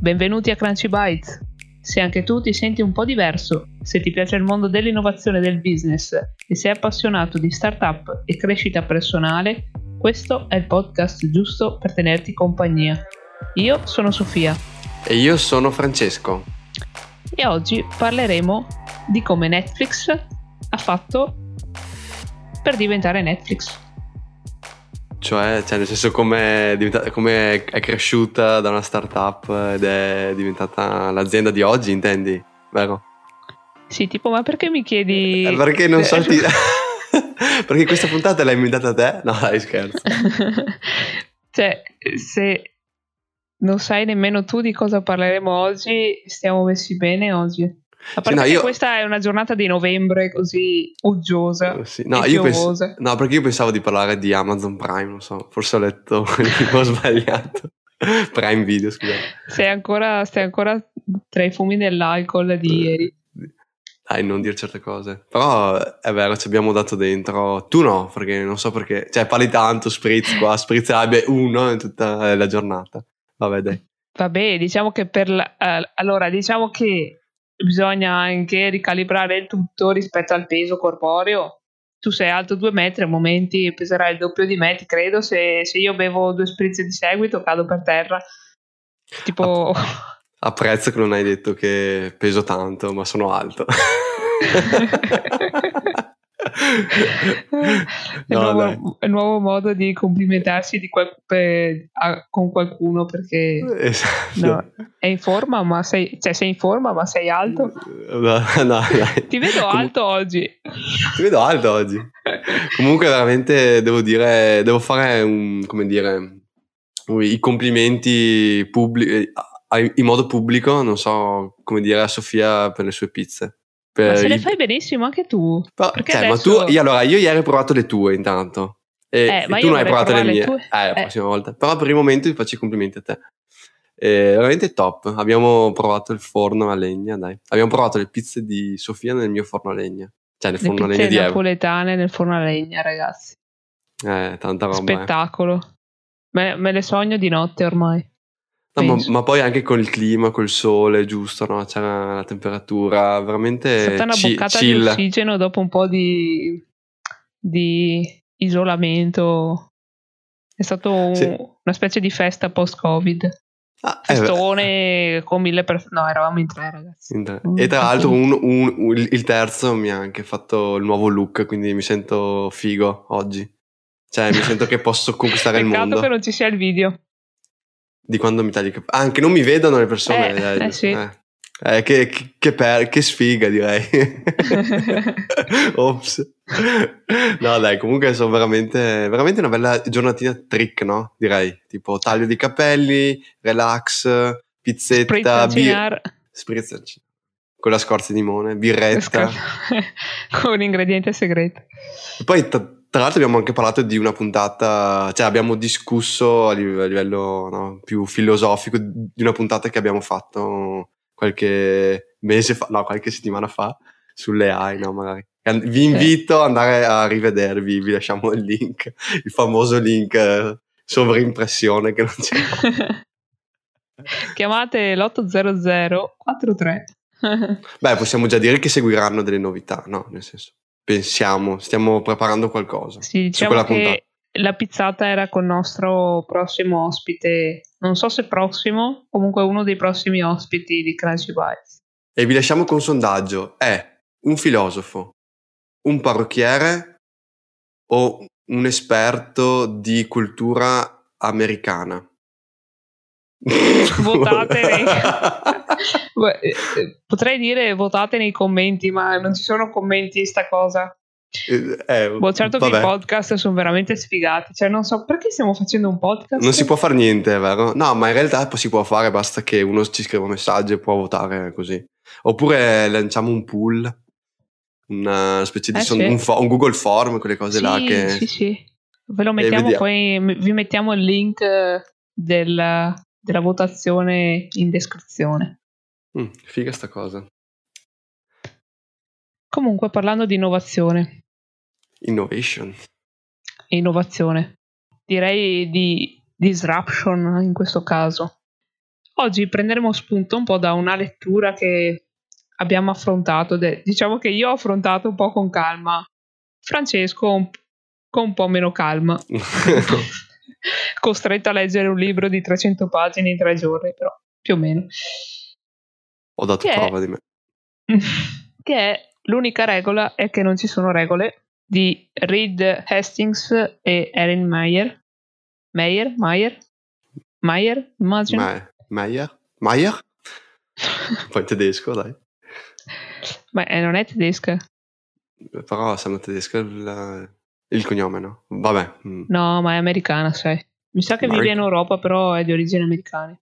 benvenuti a Crunchy Bytes. Se anche tu ti senti un po' diverso, se ti piace il mondo dell'innovazione e del business e sei appassionato di startup e crescita personale, questo è il podcast giusto per tenerti compagnia. Io sono Sofia. E io sono Francesco. E oggi parleremo di come Netflix ha fatto per diventare Netflix. Cioè, cioè nel senso come è, come è cresciuta da una startup ed è diventata l'azienda di oggi, intendi? Vero? Sì, tipo, ma perché mi chiedi... Eh, perché non so... Ti... perché questa puntata l'hai inventata te? No, dai, scherzo. cioè, se non sai nemmeno tu di cosa parleremo oggi, stiamo messi bene oggi. A parte sì, no, io... questa è una giornata di novembre così uggiosa. Eh, sì. No, pens- no, perché io pensavo di parlare di Amazon Prime, non so, forse ho letto, ho sbagliato. Prime Video, scusate. Sei ancora, stai ancora tra i fumi dell'alcol di eh, ieri. Dai, non dire certe cose. Però è vero, ci abbiamo dato dentro. Tu no, perché non so perché. Cioè, parli tanto, spritz qua, spritz abbia uno in tutta la giornata. Vabbè, dai. Vabbè, diciamo che per la, uh, allora, diciamo che bisogna anche ricalibrare il tutto rispetto al peso corporeo. Tu sei alto due metri, a momenti peserai il doppio di me, ti credo. Se, se io bevo due spritz di seguito, cado per terra. Tipo. Apprezzo che non hai detto che peso tanto, ma sono alto. no, nuovo, nuovo modo di complimentarsi di qual- per, a, con qualcuno perché esatto. no, è in forma ma sei, cioè sei in forma ma sei alto? No, no, ti vedo Com- alto oggi. ti vedo alto oggi. Comunque veramente devo dire devo fare un come dire i complimenti pubblici in modo pubblico non so come dire a Sofia per le sue pizze ma se le fai benissimo anche tu. Ma, cioè, adesso... ma tu, io, allora, io ieri ho provato le tue intanto. E, eh, e tu non hai provato le mie. Tue... Eh, la eh. prossima volta. Però per il momento ti faccio i complimenti a te. È veramente top. Abbiamo provato il forno a legna, dai. Abbiamo provato le pizze di Sofia nel mio forno a legna. Cioè nel le forno a legna di Evo. napoletane nel forno a legna, ragazzi. Eh, tanta roba. Eh. Spettacolo. Eh. Me, me le sogno di notte ormai. No, ma, ma, poi anche con il clima, col sole, giusto, no? C'è la, la temperatura veramente È stata una ci, boccata chill. di ossigeno dopo un po' di, di isolamento. È stato un, sì. una specie di festa post-Covid. Ah, eh, Festone eh, con mille persone. No, eravamo in tre, ragazzi. In tre. E tra l'altro, un, un, il terzo mi ha anche fatto il nuovo look, quindi mi sento figo oggi. Cioè, mi sento che posso conquistare il mondo. Peccato che non ci sia il video. Di quando mi tagli i capelli. Anche non mi vedono le persone. Eh, eh, sì. eh. Eh, che, che, che, per, che, sfiga direi. Ops. No dai, comunque sono veramente, veramente una bella giornatina trick, no? Direi, tipo taglio di capelli, relax, pizzetta, bir- spritz con la scorza di limone, birretta. con un ingrediente segreto. E poi t- tra l'altro abbiamo anche parlato di una puntata, cioè abbiamo discusso a livello no, più filosofico di una puntata che abbiamo fatto qualche mese fa, no, qualche settimana fa sulle AI, no, magari. Vi invito ad andare a rivedervi, vi lasciamo il link, il famoso link eh, sovrimpressione che non c'è. Chiamate l'800 43. Beh, possiamo già dire che seguiranno delle novità, no? Nel senso pensiamo, stiamo preparando qualcosa. Sì, diciamo che la pizzata era con il nostro prossimo ospite, non so se prossimo, comunque uno dei prossimi ospiti di Crunchy Bites. E vi lasciamo con un sondaggio, è un filosofo, un parrucchiere o un esperto di cultura americana? Votate potrei dire votate nei commenti, ma non ci sono commenti sta cosa. Eh, eh boh, certo vabbè. che i podcast sono veramente sfigati. Cioè, non so perché stiamo facendo un podcast. Non si può fare niente, vero? No, ma in realtà si può fare, basta che uno ci scriva un messaggio e può votare così. Oppure lanciamo un pool, una specie di eh, son- sì. un, fo- un, Google Form, quelle cose sì, là che. Sì, sì. Ve lo mettiamo poi, vi mettiamo il link del, della votazione in descrizione. Mm, figa sta cosa. Comunque, parlando di innovazione. Innovation. Innovazione. Direi di disruption in questo caso. oggi prenderemo spunto un po' da una lettura che abbiamo affrontato, de- diciamo che io ho affrontato un po' con calma, Francesco un- con un po' meno calma, costretto a leggere un libro di 300 pagine in tre giorni, però più o meno. Ho dato Che è- prova di me. che è l'unica regola è che non ci sono regole di Reed Hastings e Erin Meyer. Meyer? Meyer? Meyer? Immagino. Ma- Meyer? Meyer? Poi tedesco, dai. Ma eh, non è tedesca. Però sembra tedesco il, il cognome, no? Vabbè. mm. No, ma è americana, sai. Mi sa che vive in America. Europa, però è di origini americane.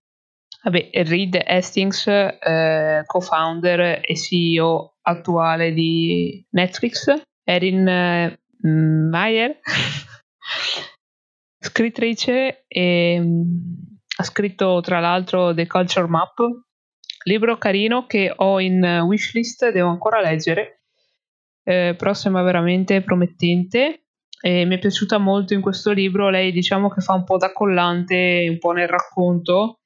Vabbè, Reed Hastings, eh, co-founder e CEO attuale di Netflix, Erin eh, Meyer, scrittrice e mm, ha scritto tra l'altro The Culture Map, libro carino che ho in wishlist, devo ancora leggere, eh, però sembra veramente promettente e mi è piaciuta molto in questo libro. Lei diciamo che fa un po' da collante un po' nel racconto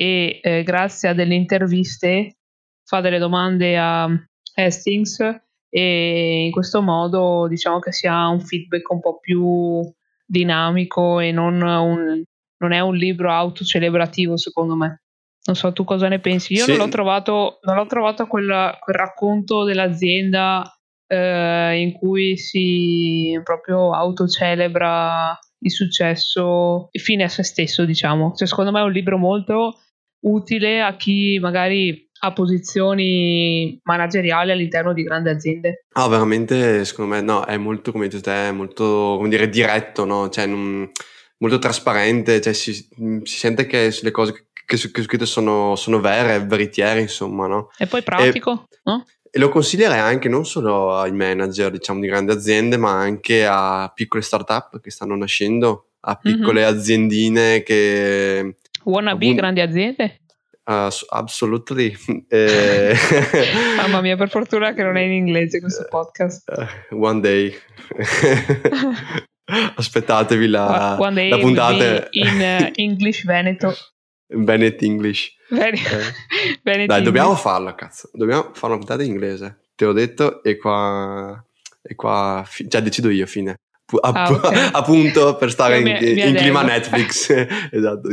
e eh, grazie a delle interviste fa delle domande a Hastings e in questo modo diciamo che si ha un feedback un po' più dinamico e non, un- non è un libro autocelebrativo secondo me. Non so tu cosa ne pensi. Io Sì. non l'ho trovato, non l'ho trovato quel, quel racconto dell'azienda eh, in cui si proprio autocelebra il successo fine a se stesso, diciamo. Cioè, secondo me è un libro molto utile a chi magari ha posizioni manageriali all'interno di grandi aziende. Ah, veramente, secondo me, no, è molto, come detto te, è molto, come dire, diretto, no? Cioè, non- molto trasparente, cioè si, si sente che le cose che, che che scritte sono, sono vere, veritiere, insomma, no? E poi pratico, no? E lo consiglierei anche non solo ai manager, diciamo, di grandi aziende, ma anche a piccole start-up che stanno nascendo, a piccole aziendine che... Wannabe appunto- grandi aziende? Uh, absolutely. Eh, Mamma mia, per fortuna che non è in inglese questo podcast. eh, one day. Aspettatevi la, One day la puntata in eh, English Veneto. Bennett English. Vene- Eh. Veneto Dai, dobbiamo English. farla, cazzo. Dobbiamo fare una puntata in inglese. Te l'ho detto e qua... E qua fi- cioè, decido io, fine. Pu- Ah, app- ok. appunto per stare in, in clima. Netflix. esatto.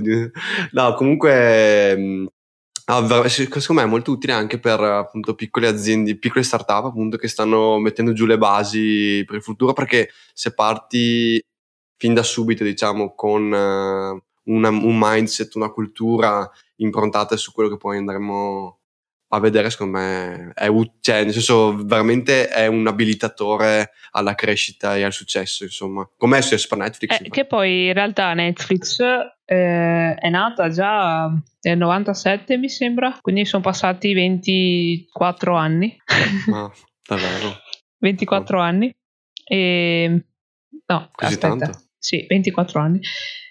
No, comunque... ver- secondo me è molto utile anche per appunto piccole aziende, piccole startup appunto che stanno mettendo giù le basi per il futuro perché se parti fin da subito diciamo con eh, una- un mindset, una cultura improntata su quello che poi andremo a vedere secondo me è cioè nel senso veramente è un abilitatore alla crescita e al successo insomma come è successo per Netflix Eh, che poi in realtà Netflix eh, è nata già nel 97 mi sembra, quindi sono passati 24 anni. ma davvero 24 anni. E... No, Così aspetta. tanto? Sì, 24 anni.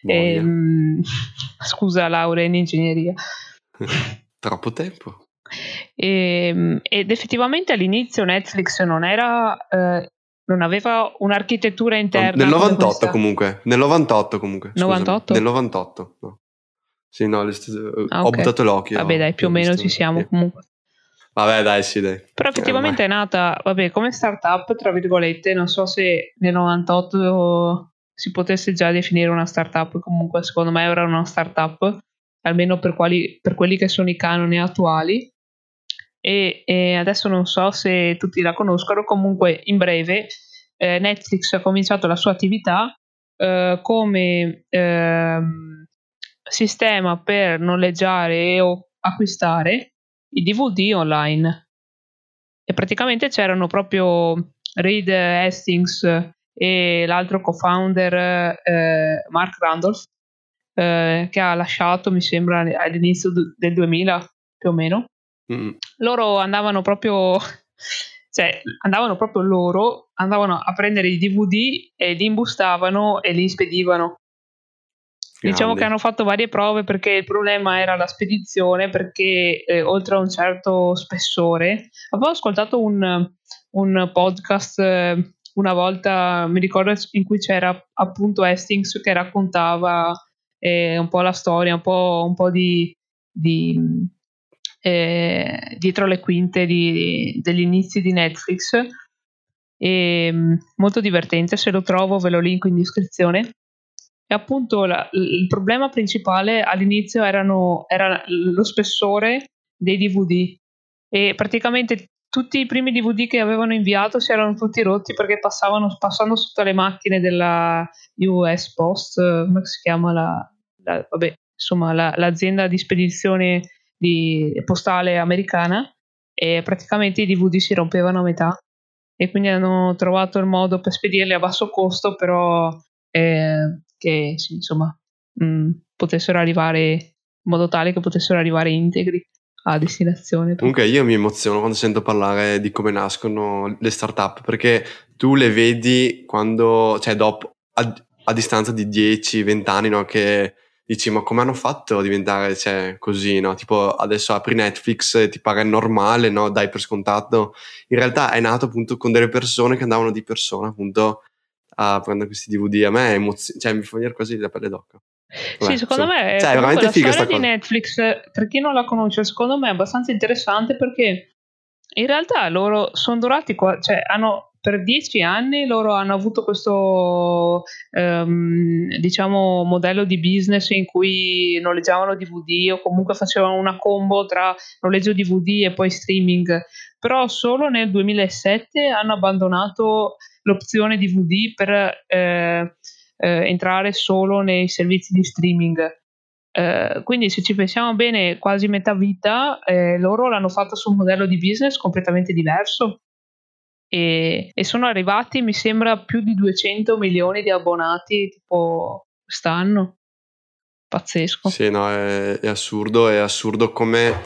Boia. Ehm, scusa, laurea in ingegneria. troppo tempo Ehm, ed effettivamente all'inizio Netflix non era... eh, non aveva un'architettura interna. nel come 98 questa. comunque nel 98 comunque scusami. 98? nel 98 no. sì no le st- Ah, ho buttato l'occhio Vabbè, dai, più o meno ci siamo sì. comunque. vabbè dai sì dai Però effettivamente è nata, vabbè, come startup, tra virgolette, non so se nel 98 si potesse già definire una startup, comunque secondo me era una startup, almeno per, quali, per quelli che sono i canoni attuali. E, e adesso non so se tutti la conoscono, comunque in breve eh, Netflix ha cominciato la sua attività eh, come ehm, sistema per noleggiare o acquistare i DVD online. E praticamente c'erano proprio Reed Hastings e l'altro co-founder eh, Mark Randolph eh, che ha lasciato, mi sembra, all'inizio del 2000 più o meno. Mm. Loro andavano proprio, cioè andavano proprio loro, andavano a prendere i DVD e li imbustavano e li spedivano. Diciamo Grandi. che hanno fatto varie prove perché il problema era la spedizione, perché eh, oltre a un certo spessore, avevo ascoltato un, un podcast eh, una volta, mi ricordo, in cui c'era appunto Hastings che raccontava eh, un po' la storia, un po', un po' di, di, eh, dietro le quinte di, degli inizi di Netflix. E, molto divertente, se lo trovo ve lo linko in descrizione. E appunto la, il problema principale all'inizio erano, era lo spessore dei DVD e praticamente tutti i primi DVD che avevano inviato si erano tutti rotti perché passavano passando sotto le macchine della US Post, come si chiama la, la vabbè, insomma, la, l'azienda di spedizione di, postale americana e praticamente i DVD si rompevano a metà e quindi hanno trovato il modo per spedirli a basso costo però eh, che sì, insomma mh, potessero arrivare in modo tale che potessero arrivare integri a destinazione. Comunque io mi emoziono quando sento parlare di come nascono le startup perché tu le vedi quando, cioè dopo, a, a distanza di 10-20 anni, no, che dici ma come hanno fatto a diventare cioè, così, no? Tipo adesso apri Netflix e ti pare normale, no? Dai per scontato. In realtà è nato appunto con delle persone che andavano di persona appunto a prendere questi DVD. A me emozio- cioè, mi fa venire quasi la pelle d'occhio. Vabbè, sì, secondo insomma. me cioè, è veramente figa la storia di Netflix, per chi non la conosce, secondo me è abbastanza interessante perché in realtà loro sono durati, qua, cioè hanno per dieci anni loro hanno avuto questo um, diciamo modello di business in cui noleggiavano DVD o comunque facevano una combo tra noleggio DVD e poi streaming però solo nel 2007 hanno abbandonato l'opzione DVD per eh, eh, entrare solo nei servizi di streaming. Eh, quindi se ci pensiamo bene, quasi metà vita eh, loro l'hanno fatta su un modello di business completamente diverso e, e, sono arrivati, mi sembra, più di 200 milioni di abbonati tipo quest'anno. Pazzesco. Sì, no, è, è assurdo, è assurdo come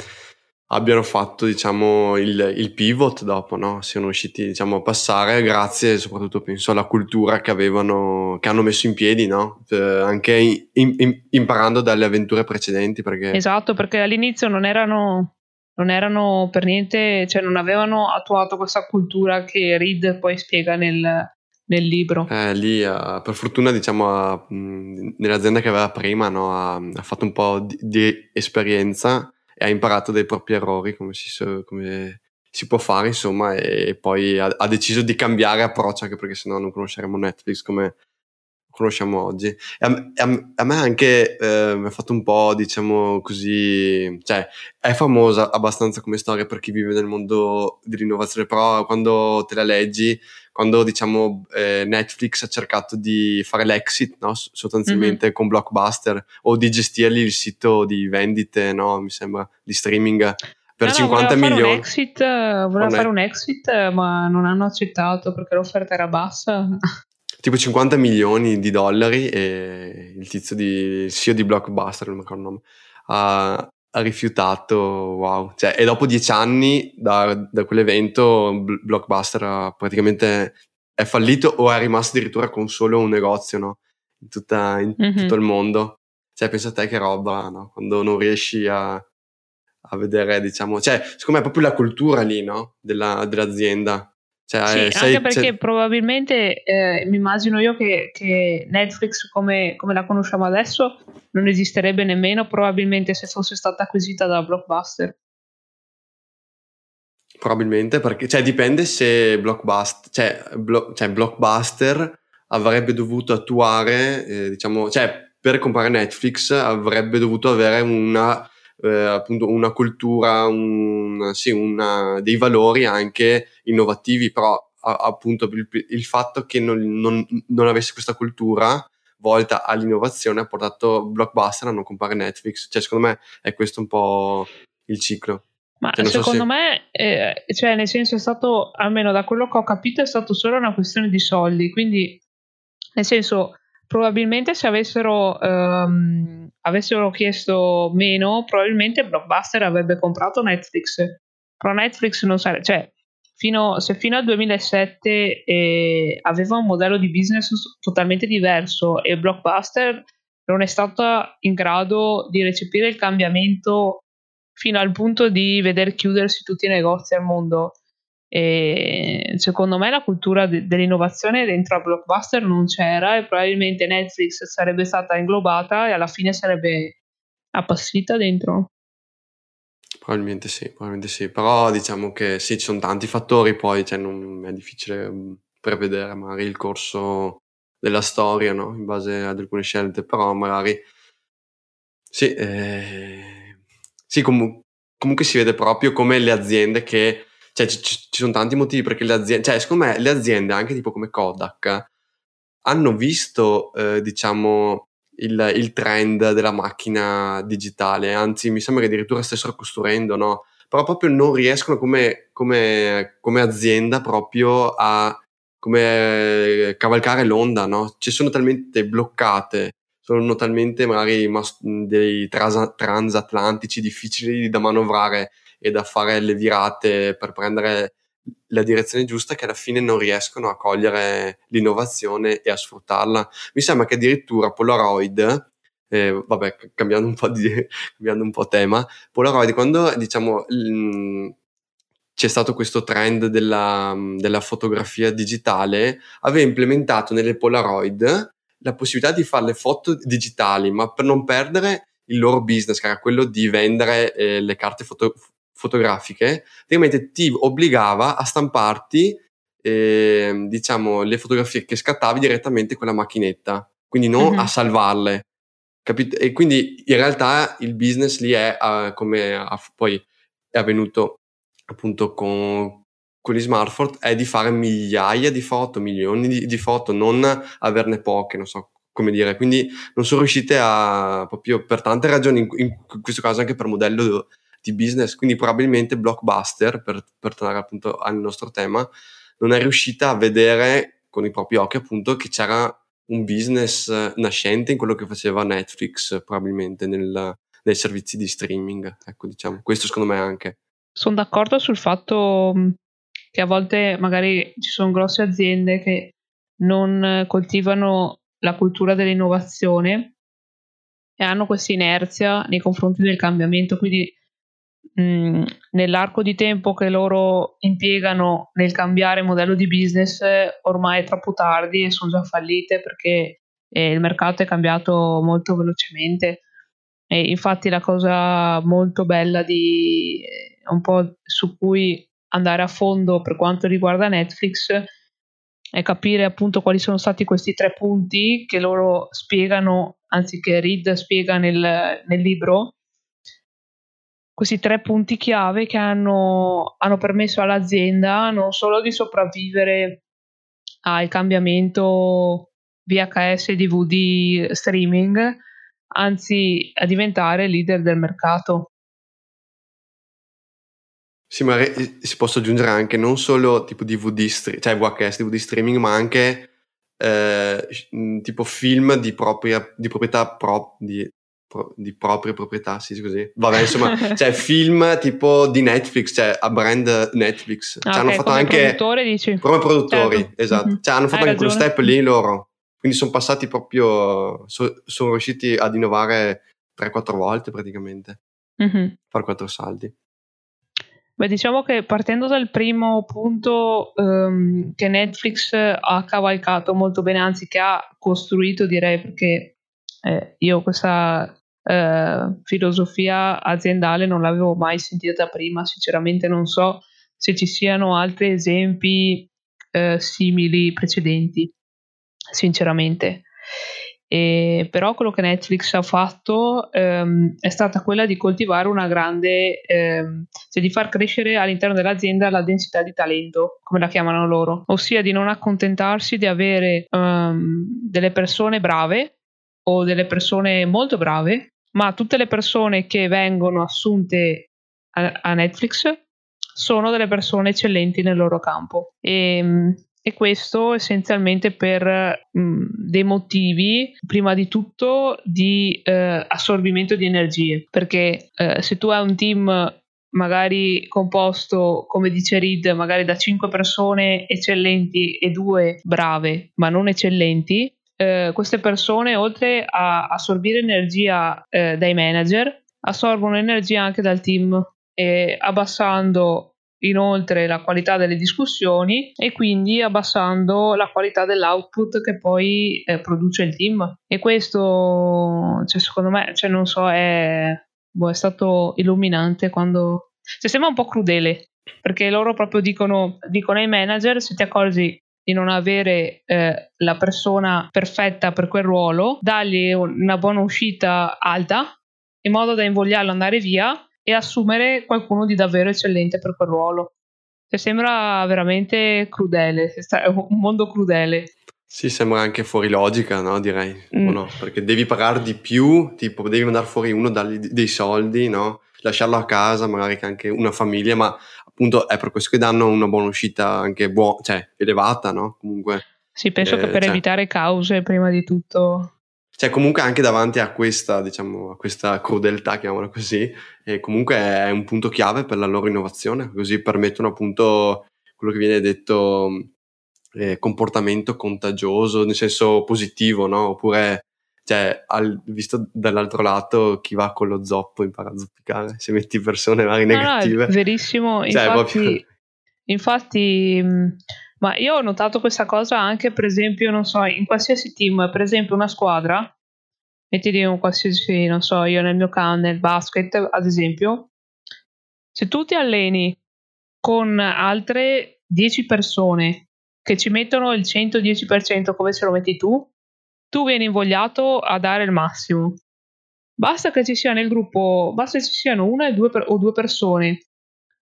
abbiano fatto diciamo il, il pivot dopo, no? siano riusciti diciamo, a passare grazie soprattutto penso alla cultura che avevano, che hanno messo in piedi, no? eh, anche in, in, imparando dalle avventure precedenti. Perché... Esatto, perché all'inizio non erano, non erano per niente, cioè non avevano attuato questa cultura che Reed poi spiega nel, nel libro. Eh, lì, uh, per fortuna, diciamo, uh, nell'azienda che aveva prima, no, ha, ha, fatto un po' di, di esperienza e ha imparato dai propri errori come si, come si può fare insomma e poi ha, ha, deciso di cambiare approccio anche perché sennò non conosceremo Netflix come conosciamo oggi e a, a, a me anche eh, mi ha fatto un po' diciamo così cioè è famosa abbastanza come storia per chi vive nel mondo dell'innovazione però quando te la leggi quando diciamo eh, Netflix ha cercato di fare l'exit no? sostanzialmente mm-hmm. con Blockbuster o di gestirgli il sito di vendite, no? mi sembra, di streaming per no, 50 no, milioni. Un exit, voleva fare un exit, ma non hanno accettato perché l'offerta era bassa. Tipo 50 milioni di dollari e il tizio di il CEO di Blockbuster, non mi ricordo il nome, ha, ha rifiutato, wow. Cioè, e dopo dieci anni da, da quell'evento Blockbuster praticamente è fallito o è rimasto addirittura con solo un negozio, no? In, tutta, in mm-hmm. tutto il mondo. Cioè, pensa a te che roba, no? Quando non riesci a, a vedere, diciamo... Cioè, secondo me è proprio la cultura lì, no? Della, dell'azienda. Cioè, sì, eh, sei, anche perché sei... probabilmente eh, mi immagino io che, che Netflix come, come, la conosciamo adesso non esisterebbe nemmeno probabilmente se fosse stata acquisita da Blockbuster. Probabilmente perché, cioè dipende se Blockbuster, cioè, blo, cioè Blockbuster avrebbe dovuto attuare, eh, diciamo, cioè per comprare Netflix avrebbe dovuto avere una eh, appunto una cultura, un, sì, una, dei valori anche innovativi, però a, appunto il, il, fatto che non, non, non, avesse questa cultura volta all'innovazione ha portato Blockbuster a non comprare Netflix. Cioè, secondo me è questo un po' il ciclo. Ma cioè, secondo so se... me, eh, cioè, nel senso, è stato, almeno da quello che ho capito, è stato solo una questione di soldi. Quindi, nel senso, probabilmente se avessero, um, avessero chiesto meno, probabilmente Blockbuster avrebbe comprato Netflix. Però Netflix non sarebbe, cioè, fino, se fino al 2007 eh, aveva un modello di business totalmente diverso e Blockbuster non è stata in grado di recepire il cambiamento fino al punto di veder chiudersi tutti i negozi al mondo e secondo me la cultura de- dell'innovazione dentro a Blockbuster non c'era e probabilmente Netflix sarebbe stata inglobata e alla fine sarebbe appassita dentro. Probabilmente sì, probabilmente sì, però diciamo che sì, ci sono tanti fattori, poi cioè, non è difficile mm, prevedere magari il corso della storia, no? In base ad alcune scelte, però magari sì, eh, sì comu- comunque si vede proprio come le aziende che, cioè ci, ci sono tanti motivi perché le aziende, cioè secondo me le aziende anche tipo come Kodak hanno visto, eh, diciamo, il, il, trend della macchina digitale, anzi mi sembra che addirittura stessero costruendo, no? Però proprio non riescono come, come, come azienda proprio a come cavalcare l'onda, no? Ci sono talmente bloccate, sono talmente magari mas- dei trans- transatlantici difficili da manovrare e da fare le virate per prendere la direzione giusta che alla fine non riescono a cogliere l'innovazione e a sfruttarla. Mi sembra che addirittura Polaroid, eh, vabbè, cambiando un po' di cambiando un po' tema, Polaroid quando diciamo mh, c'è stato questo trend della, della fotografia digitale, aveva implementato nelle Polaroid la possibilità di fare le foto digitali, ma per non perdere il loro business, che era quello di vendere eh, le carte foto- fotografiche, praticamente ti obbligava a stamparti eh, diciamo le fotografie che scattavi direttamente con la macchinetta, quindi non mm-hmm. a salvarle. Capito? E quindi in realtà il business lì è uh, come uh, poi è avvenuto appunto con, con gli smartphone è di fare migliaia di foto, milioni di, di, foto, non averne poche, non so come dire. Quindi non sono riuscite a, proprio per tante ragioni, in, in questo caso anche per modello di business, quindi probabilmente Blockbuster, per, per tornare appunto al nostro tema, non è riuscita a vedere con i propri occhi appunto che c'era un business nascente in quello che faceva Netflix probabilmente nel, nei servizi di streaming. Ecco, diciamo, questo secondo me anche. Sono d'accordo sul fatto che a volte magari ci sono grosse aziende che non coltivano la cultura dell'innovazione e hanno questa inerzia nei confronti del cambiamento, quindi mh, nell'arco di tempo che loro impiegano nel cambiare modello di business ormai è troppo tardi e sono già fallite perché eh, il mercato è cambiato molto velocemente. E infatti la cosa molto bella di un po' su cui andare a fondo per quanto riguarda Netflix è capire appunto quali sono stati questi tre punti che loro spiegano, anzi che Reed spiega nel, nel libro, questi tre punti chiave che hanno, hanno permesso all'azienda non solo di sopravvivere al cambiamento VHS DVD streaming, anzi a diventare leader del mercato. Sì, ma re- si posso aggiungere anche non solo tipo DVD, stre- cioè VHS, DVD streaming, ma anche eh, tipo film di, propria, di proprietà pro- di, pro- di proprie proprietà, sì, così. Vabbè, insomma, cioè film tipo di Netflix, cioè a brand Netflix. Ah, cioè, okay, hanno fatto come anche produttori, dici? Come produttori, certo. esatto. Mm-hmm. Cioè, hanno fatto Hai anche ragione. quello step lì loro. Quindi sono passati proprio, so, sono riusciti ad innovare 3-4 volte praticamente. Mm-hmm. Fare quattro saldi. Beh, diciamo che partendo dal primo punto um, che Netflix ha cavalcato molto bene, anzi che ha costruito direi perché eh, io questa eh, filosofia aziendale non l'avevo mai sentita prima, sinceramente non so se ci siano altri esempi eh, simili precedenti, sinceramente. E, però quello che Netflix ha fatto ehm, è stata quella di coltivare una grande, ehm, cioè di far crescere all'interno dell'azienda la densità di talento, come la chiamano loro, ossia di non accontentarsi di avere ehm, delle persone brave o delle persone molto brave, ma tutte le persone che vengono assunte a, a Netflix sono delle persone eccellenti nel loro campo. E, ehm, e questo essenzialmente per mh, mm, dei motivi, prima di tutto di eh, assorbimento di energie, perché eh, se tu hai un team magari composto, come dice Reed, magari da 5 persone eccellenti e 2 brave, ma non eccellenti, eh, queste persone oltre a assorbire energia eh, dai manager, assorbono energia anche dal team e abbassando inoltre la qualità delle discussioni e quindi abbassando la qualità dell'output che poi eh, produce il team. E questo, cioè, secondo me, cioè, non so, è, boh, è stato illuminante quando... Cioè, sembra un po' crudele, perché loro proprio dicono, dicono ai manager, se ti accorgi di non avere eh, la persona perfetta per quel ruolo, dagli una buona uscita alta, in modo da invogliarlo ad andare via e assumere qualcuno di davvero eccellente per quel ruolo. Cioè, sembra veramente crudele, è un mondo crudele. Sì, sembra anche fuori logica, no? Direi, mm. no? Perché devi pagare di più, tipo devi mandare fuori uno dargli dei soldi, no? Lasciarlo a casa, magari che anche una famiglia, ma appunto è per questo che danno una buona uscita anche buona, cioè elevata, no? Comunque. Sì, penso eh, che per cioè, evitare cause, prima di tutto. Cioè, comunque anche davanti a questa, diciamo, a questa crudeltà, chiamiamola così, eh, comunque è un punto chiave per la loro innovazione, così permettono appunto quello che viene detto eh, comportamento contagioso, nel senso positivo, no? Oppure, cioè, al, visto dall'altro lato, chi va con lo zoppo impara a zoppicare, se metti persone magari negative. No, verissimo, cioè, infatti, proprio... infatti ma io ho notato questa cosa anche, per esempio, non so, in qualsiasi team, per esempio una squadra, metti un qualsiasi, non so, io nel mio can, nel basket, ad esempio, se tu ti alleni con altre 10 persone che ci mettono il 110% come se lo metti tu, tu vieni invogliato a dare il massimo. Basta che ci sia nel gruppo, basta che ci siano una due per, o due persone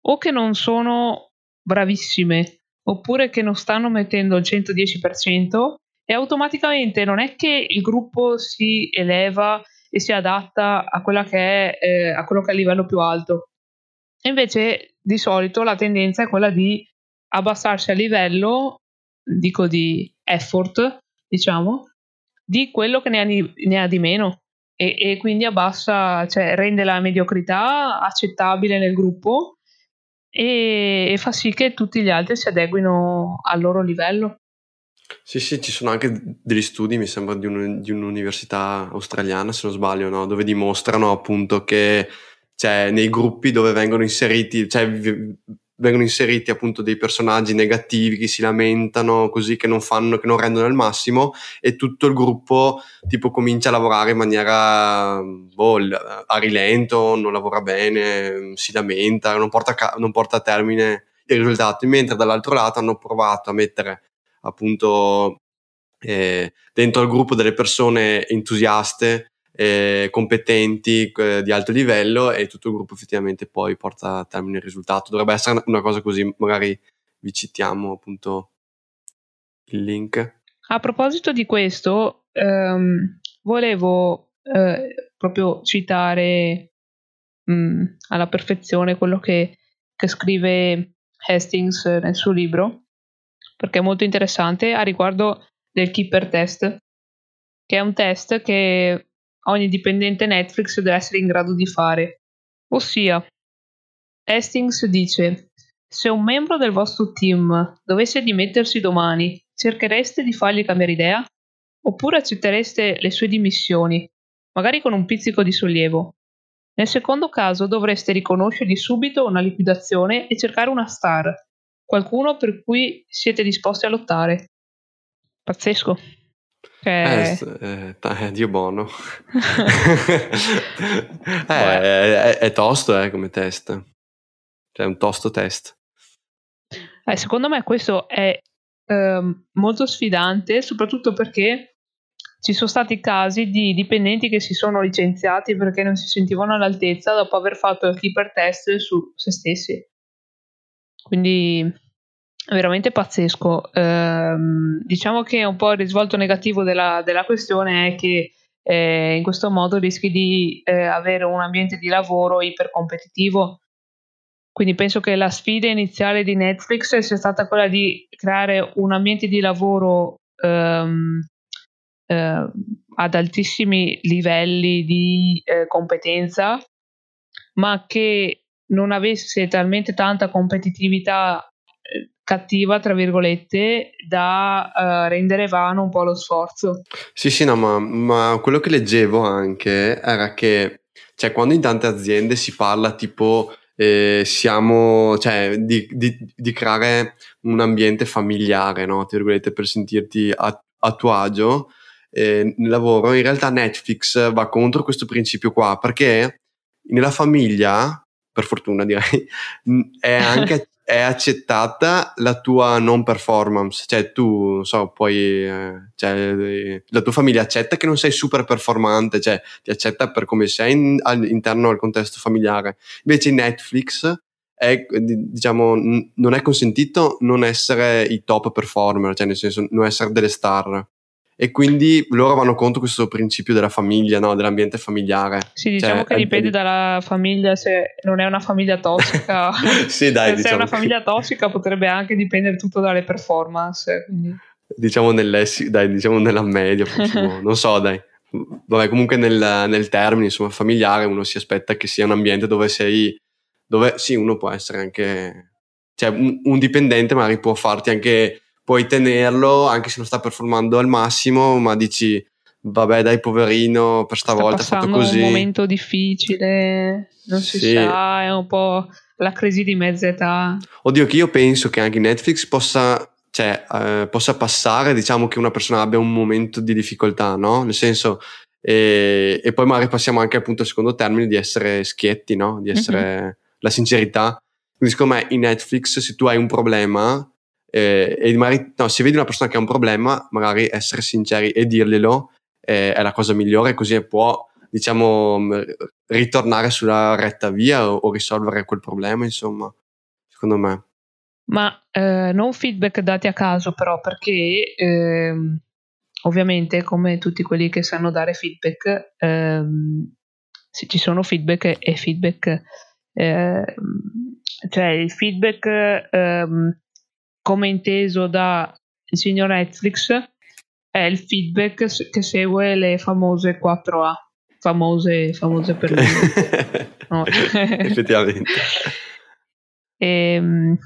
o che non sono bravissime oppure che non stanno mettendo il 110% e automaticamente non è che il gruppo si eleva e si adatta a, che è, eh, a quello che è il livello più alto. Invece di solito la tendenza è quella di abbassarsi a livello, dico di effort, diciamo, di quello che ne ha di, ne ha di meno e, e, quindi abbassa, cioè rende la mediocrità accettabile nel gruppo e, e fa sì che tutti gli altri si adeguino al loro livello. Sì, sì, ci sono anche degli studi, mi sembra, di, un, di un'università australiana, se non sbaglio, no? dove dimostrano appunto che cioè, nei gruppi dove vengono inseriti, cioè, vengono inseriti appunto dei personaggi negativi che si lamentano così che non fanno che non rendono il massimo e tutto il gruppo tipo comincia a lavorare in maniera boh, a rilento non lavora bene si lamenta non porta, a, non porta a termine il risultato mentre dall'altro lato hanno provato a mettere appunto eh, dentro al gruppo delle persone entusiaste eh, competenti eh, di alto livello e tutto il gruppo effettivamente poi porta a termine il risultato. Dovrebbe essere una cosa così, magari vi citiamo appunto il link. A proposito di questo, ehm, volevo eh, proprio citare mh, mm, alla perfezione quello che, che scrive Hastings nel suo libro, perché è molto interessante a riguardo del Keeper Test, che è un test che ogni dipendente Netflix deve essere in grado di fare. Ossia, Hastings dice: Se un membro del vostro team dovesse dimettersi domani, cerchereste di fargli cambiare idea? Oppure accettereste le sue dimissioni, magari con un pizzico di sollievo? Nel secondo caso dovreste riconoscergli subito una liquidazione e cercare una star, qualcuno per cui siete disposti a lottare. Pazzesco. Eh, eh, eh, Dio buono. eh, è, è, tosto eh, come test. Cioè, un tosto test. Eh, secondo me questo è ehm, molto sfidante, soprattutto perché ci sono stati casi di dipendenti che si sono licenziati perché non si sentivano all'altezza dopo aver fatto il keeper test su se stessi. Quindi veramente pazzesco. Eh, diciamo che un po' il risvolto negativo della, della questione è che eh, in questo modo rischi di eh, avere un ambiente di lavoro ipercompetitivo. Quindi penso che la sfida iniziale di Netflix sia stata quella di creare un ambiente di lavoro ehm, eh, ad altissimi livelli di eh, competenza, ma che non avesse talmente tanta competitività cattiva, tra virgolette, da uh, rendere vano un po' lo sforzo. Sì, sì, no, ma, ma, quello che leggevo anche era che, cioè, quando in tante aziende si parla tipo eh, siamo, cioè, di, di, di, creare un ambiente familiare, no? Tra virgolette, per sentirti a, a tuo agio eh, nel lavoro, in realtà Netflix va contro questo principio qua, perché nella famiglia, per fortuna direi, è anche è accettata la tua non performance, cioè tu, non so, poi, eh, cioè, la tua famiglia accetta che non sei super performante, cioè ti accetta per come sei in, all'interno del contesto familiare. Invece Netflix è, diciamo, non è consentito non essere i top performer, cioè nel senso non essere delle star e quindi loro vanno contro questo principio della famiglia, no? dell'ambiente familiare. Sì, diciamo cioè, che dipende è... dalla famiglia, se non è una famiglia tossica. sì, dai, se diciamo è una famiglia tossica potrebbe anche dipendere tutto dalle performance. Quindi. Diciamo, dai, diciamo nella media, non so, dai. Vabbè, comunque nel, nel termine insomma, familiare uno si aspetta che sia un ambiente dove sei, dove sì, uno può essere anche, cioè un, un dipendente magari può farti anche puoi tenerlo anche se non sta performando al massimo, ma dici vabbè dai poverino per stavolta sta è fatto così. È un momento difficile, non si sì. sa, è un po' la crisi di mezza età. Oddio che io penso che anche Netflix possa, cioè, eh, possa passare, diciamo che una persona abbia un momento di difficoltà, no? Nel senso, e, e poi magari passiamo anche appunto al secondo termine di essere schietti, no? Di essere mm-hmm. la sincerità. Quindi secondo me in Netflix se tu hai un problema eh, e magari no, se vedi una persona che ha un problema, magari essere sinceri e dirglielo eh, è la cosa migliore, così può diciamo ritornare sulla retta via o, o risolvere quel problema, insomma, secondo me. Ma eh, non feedback dati a caso, però, perché ehm, ovviamente, come tutti quelli che sanno dare feedback, ehm, se ci sono feedback e feedback. Eh, cioè il feedback ehm, come inteso dal signor Netflix, è il feedback che segue le famose 4A, famose, famose per lui. no. Effettivamente. E, ehm,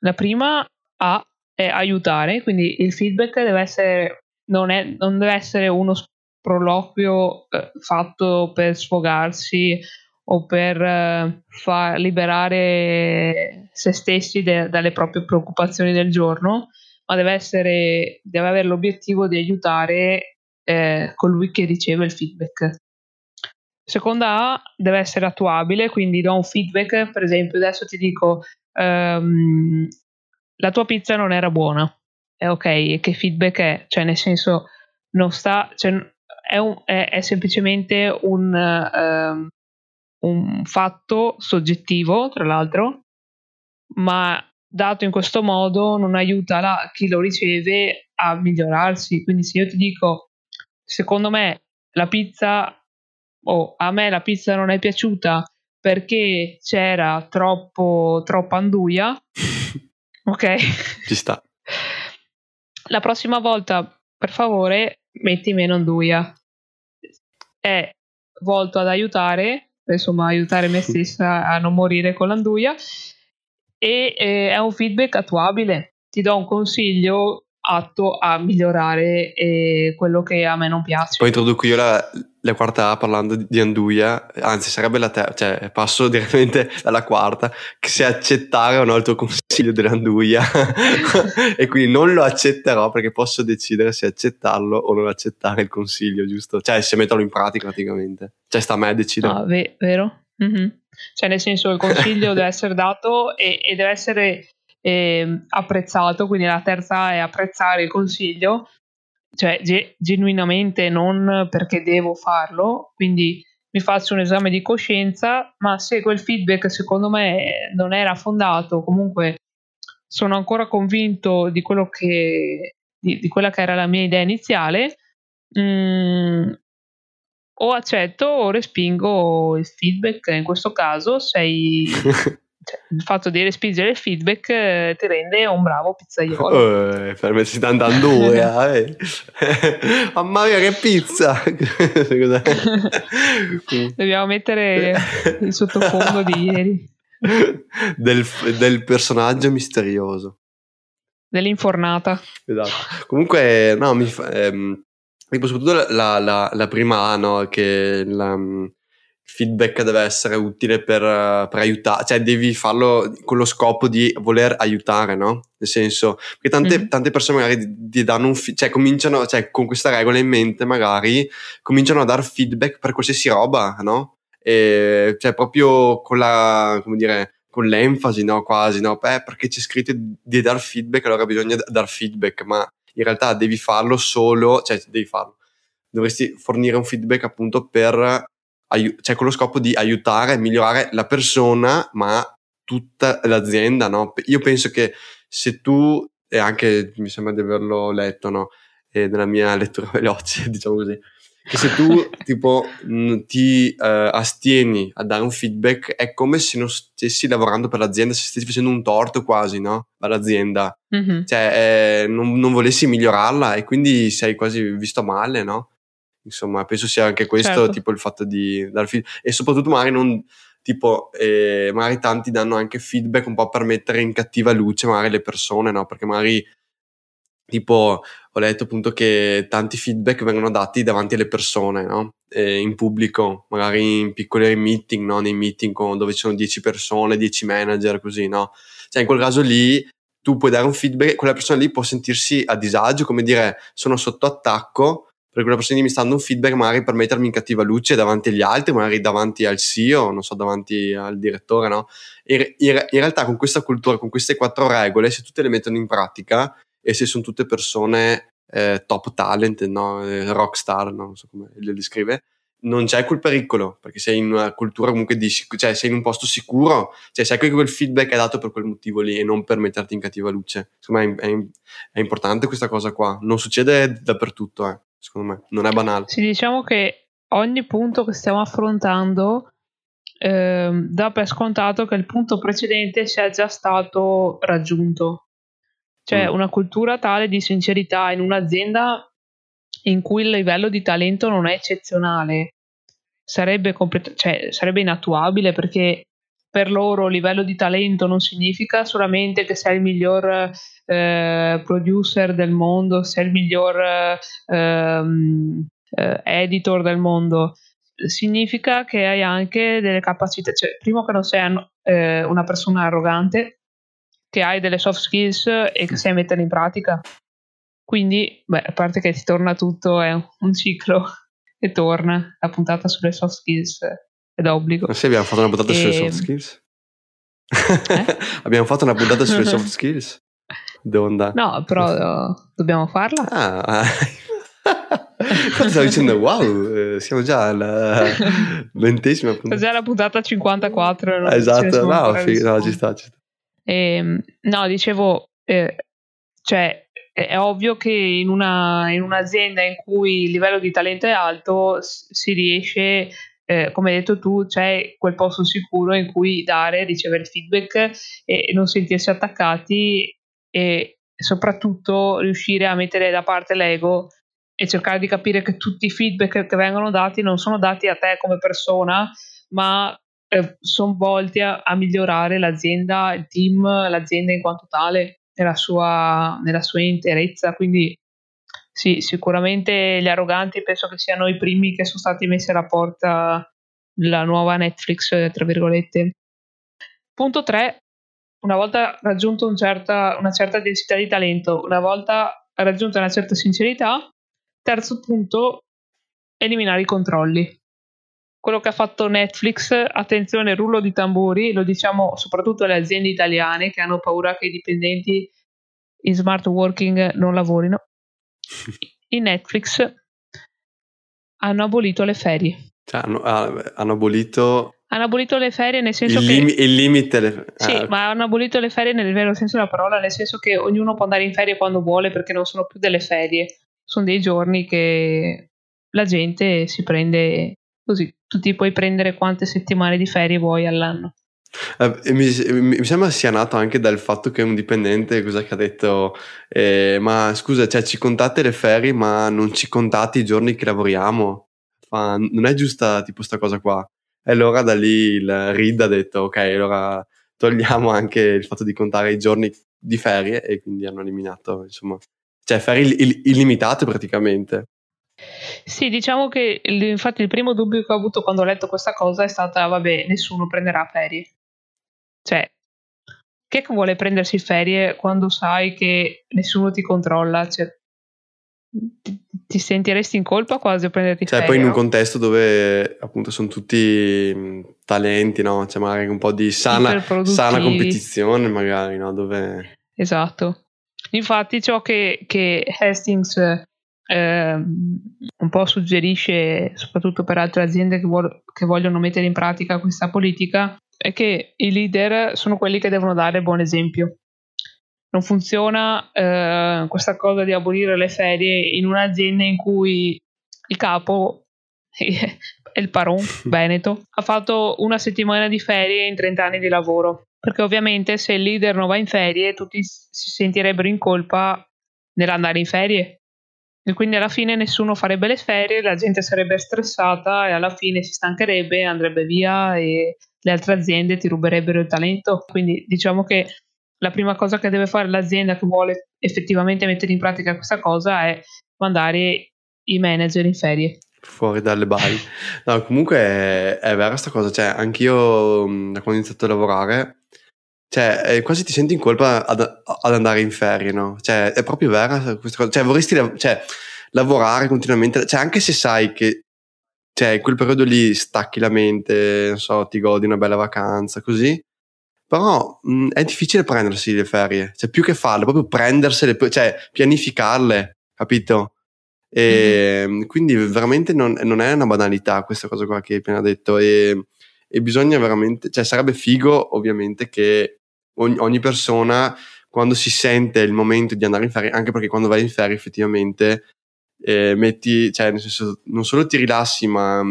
la prima A è aiutare, quindi il feedback deve essere, non, è, non deve essere uno sproloquio eh, fatto per sfogarsi o per eh, far liberare se stessi de- dalle proprie preoccupazioni del giorno, ma deve, essere, deve avere l'obiettivo di aiutare eh, colui che riceve il feedback. Seconda A deve essere attuabile, quindi do un feedback, per esempio adesso ti dico um, la tua pizza non era buona, è ok, che feedback è? Cioè nel senso non sta, cioè, è, un, è, è semplicemente un, uh, un fatto soggettivo, tra l'altro, ma dato in questo modo non aiuta la, chi lo riceve a migliorarsi. Quindi se io ti dico, secondo me la pizza, o oh, a me la pizza non è piaciuta perché c'era troppo, troppa anduia, ok? Ci sta. La prossima volta, per favore, metti meno anduia. È volto ad aiutare insomma aiutare me stessa a non morire con l'anduia. E eh, è un feedback attuabile. Ti do un consiglio atto a migliorare eh, quello che a me non piace poi introduco io la, la quarta A parlando di Anduia, anzi sarebbe la terza, cioè passo direttamente dalla quarta, che se accettare o no il tuo consiglio dell'Anduia e quindi non lo accetterò perché posso decidere se accettarlo o non accettare il consiglio, giusto? Cioè se metterlo in pratica praticamente, cioè sta a me decidere. Ah, v- vero? Mm-hmm. Cioè nel senso il consiglio deve essere dato e, e deve essere eh, apprezzato, quindi la terza è apprezzare il consiglio cioè ge- genuinamente non perché devo farlo, quindi mi faccio un esame di coscienza, ma se quel feedback secondo me non era fondato, comunque sono ancora convinto di che di, di quella che era la mia idea iniziale, mh, mm, o accetto o respingo il feedback, in questo caso sei cioè, il fatto di respingere il feedback eh, ti rende un bravo pizzaiolo. Eh, per me si sta andando ora. Eh. Mamma mia, che pizza! Dobbiamo mettere il sottofondo di ieri. Del, del personaggio misterioso. Dell'infornata. Esatto. Comunque, no, mi fa... Ehm, soprattutto la, la, la prima A, no, che la feedback deve essere utile per, per aiutare, cioè devi farlo con lo scopo di voler aiutare, no? Nel senso, perché tante, mm-hmm. tante persone magari ti danno un feedback, cioè cominciano, cioè con questa regola in mente magari, cominciano a dare feedback per qualsiasi roba, no? E, cioè proprio con la, come dire, con l'enfasi, no? Quasi, no? Beh, perché c'è scritto di dar feedback, allora bisogna dar feedback, ma in realtà devi farlo solo, cioè devi farlo, dovresti fornire un feedback appunto per, cioè con lo scopo di aiutare e migliorare la persona, ma tutta l'azienda, no? Io penso che se tu, e anche mi sembra di averlo letto, no? E nella mia lettura veloce, diciamo così, che se tu tipo mh, ti uh, astieni a dare un feedback è come se non stessi lavorando per l'azienda, se stessi facendo un torto quasi, no? All'azienda. Mm-hmm. Cioè, eh, non, non, volessi migliorarla e quindi sei quasi visto male, no? Insomma, penso sia anche questo certo. tipo il fatto di dare feedback e soprattutto magari non tipo eh, magari tanti danno anche feedback un po' per mettere in cattiva luce magari le persone, no? Perché magari tipo ho letto appunto che tanti feedback vengono dati davanti alle persone, no? Eh, in pubblico, magari in piccoli meeting, no? Nei meeting con, dove ci sono 10 persone, 10 manager, così, no? Cioè in quel caso lì tu puoi dare un feedback e quella persona lì può sentirsi a disagio, come dire sono sotto attacco, perché quella persona lì mi sta dando un feedback magari per mettermi in cattiva luce davanti agli altri, magari davanti al CEO, non so, davanti al direttore, no? in, in realtà con questa cultura, con queste quattro regole, se tutte le mettono in pratica, e se sono tutte persone eh, top talent, no? Eh, rockstar, no? non so come le descrive, non c'è quel pericolo, perché sei in una cultura comunque di cioè sei in un posto sicuro, cioè sai che quel feedback è dato per quel motivo lì e non per metterti in cattiva luce. Secondo me è, è, è importante questa cosa qua, non succede dappertutto, eh. secondo me, non è banale. Sì, diciamo che ogni punto che stiamo affrontando eh, dà per scontato che il punto precedente sia già stato raggiunto. Cioè mm. una cultura tale di sincerità in un'azienda in cui il livello di talento non è eccezionale. Sarebbe, complet- cioè, sarebbe inattuabile perché per loro livello di talento non significa solamente che sei il miglior eh, producer del mondo, sei il miglior eh, eh, editor del mondo, significa che hai anche delle capacità, cioè, primo che non sei eh, una persona arrogante, che hai delle soft skills e che sai metterle in pratica. Quindi, beh, a parte che ti torna tutto, è un ciclo e torna la puntata sulle soft skills è d'obbligo. Ma sì, abbiamo fatto una puntata e... sulle soft skills. Eh? abbiamo fatto una puntata sulle soft skills. Devo andare. No, però dobbiamo farla. Ah, Cosa stavo dicendo? Wow, eh, siamo già alla ventesima puntata. Già la puntata 54. Esatto, no, fi- no, ci sta, ci sta. Eh, no, dicevo, eh, cioè, è ovvio che in, una, in, un'azienda in cui il livello di talento è alto si riesce, eh, come hai detto tu, c'è quel posto sicuro in cui dare, ricevere feedback e non sentirsi attaccati e soprattutto riuscire a mettere da parte l'ego e cercare di capire che tutti i feedback che vengono dati non sono dati a te come persona, ma eh, sono volti a, a, migliorare l'azienda, il team, l'azienda in quanto tale, nella sua, nella sua interezza. Quindi sì, sicuramente gli arroganti penso che siano i primi che sono stati messi alla porta della nuova Netflix, tra virgolette. Punto 3. Una volta raggiunto un certa, una certa densità di talento, una volta raggiunta una certa sincerità, terzo punto, eliminare i controlli quello che ha fatto Netflix, attenzione, rullo di tamburi, lo diciamo soprattutto alle aziende italiane che hanno paura che i dipendenti in smart working non lavorino. In Netflix hanno abolito le ferie. Cioè, hanno, ah, hanno, abolito... Hanno abolito le ferie nel senso il lim- che... Il limite... Le... Sì, ah, ma hanno abolito le ferie nel vero senso della parola, nel senso che ognuno può andare in ferie quando vuole perché non sono più delle ferie, sono dei giorni che la gente si prende Così tu ti puoi prendere quante settimane di ferie vuoi all'anno. Eh, mi, mi, sembra sia nato anche dal fatto che un dipendente cosa che ha detto eh, ma scusa cioè ci contate le ferie ma non ci contate i giorni che lavoriamo? Fa, non è giusta tipo sta cosa qua. E allora da lì il RID ha detto ok allora togliamo anche il fatto di contare i giorni di ferie e quindi hanno eliminato insomma cioè ferie illimitate praticamente sì, diciamo che infatti il primo dubbio che ho avuto quando ho letto questa cosa è stata, vabbè, nessuno prenderà ferie. Cioè, chi è che vuole prendersi ferie quando sai che nessuno ti controlla? Cioè, ti, ti sentiresti in colpa quasi a prenderti cioè, ferie? poi in un contesto dove appunto sono tutti talenti, no? C'è magari un po' di sana, sana competizione, magari, no? Dove Esatto. Infatti ciò che, che Hastings eh, un po' suggerisce, soprattutto per altre aziende che, vuol- che vogliono mettere in pratica questa politica, è che i leader sono quelli che devono dare buon esempio. Non funziona eh, questa cosa di abolire le ferie in un'azienda in cui il capo è il Paron Veneto ha fatto una settimana di ferie in 30 anni di lavoro perché ovviamente se il leader non va in ferie tutti si sentirebbero in colpa nell'andare in ferie e quindi alla fine nessuno farebbe le ferie, la gente sarebbe stressata e alla fine si stancherebbe, andrebbe via e le altre aziende ti ruberebbero il talento. Quindi diciamo che la prima cosa che deve fare l'azienda che vuole effettivamente mettere in pratica questa cosa è mandare i manager in ferie. fuori dalle balle. No, comunque è, è vera sta cosa, cioè anch'io da quando ho iniziato a lavorare, cioè eh, quasi ti senti in colpa ad, ad andare in ferie, no? Cioè è proprio vera questa cosa, cioè vorresti lav- cioè, lavorare continuamente, cioè anche se sai che cioè, in quel periodo lì stacchi la mente, non so, ti godi una bella vacanza, così. Però mh, è difficile prendersi le ferie, cioè più che farle, proprio prendersele, cioè pianificarle, capito? E mm-hmm. quindi veramente non, non, è una banalità questa cosa qua che hai appena detto e, e bisogna veramente, cioè sarebbe figo ovviamente che ogni, ogni, persona quando si sente il momento di andare in ferie, anche perché quando vai in ferie effettivamente eh, metti, cioè nel senso non solo ti rilassi ma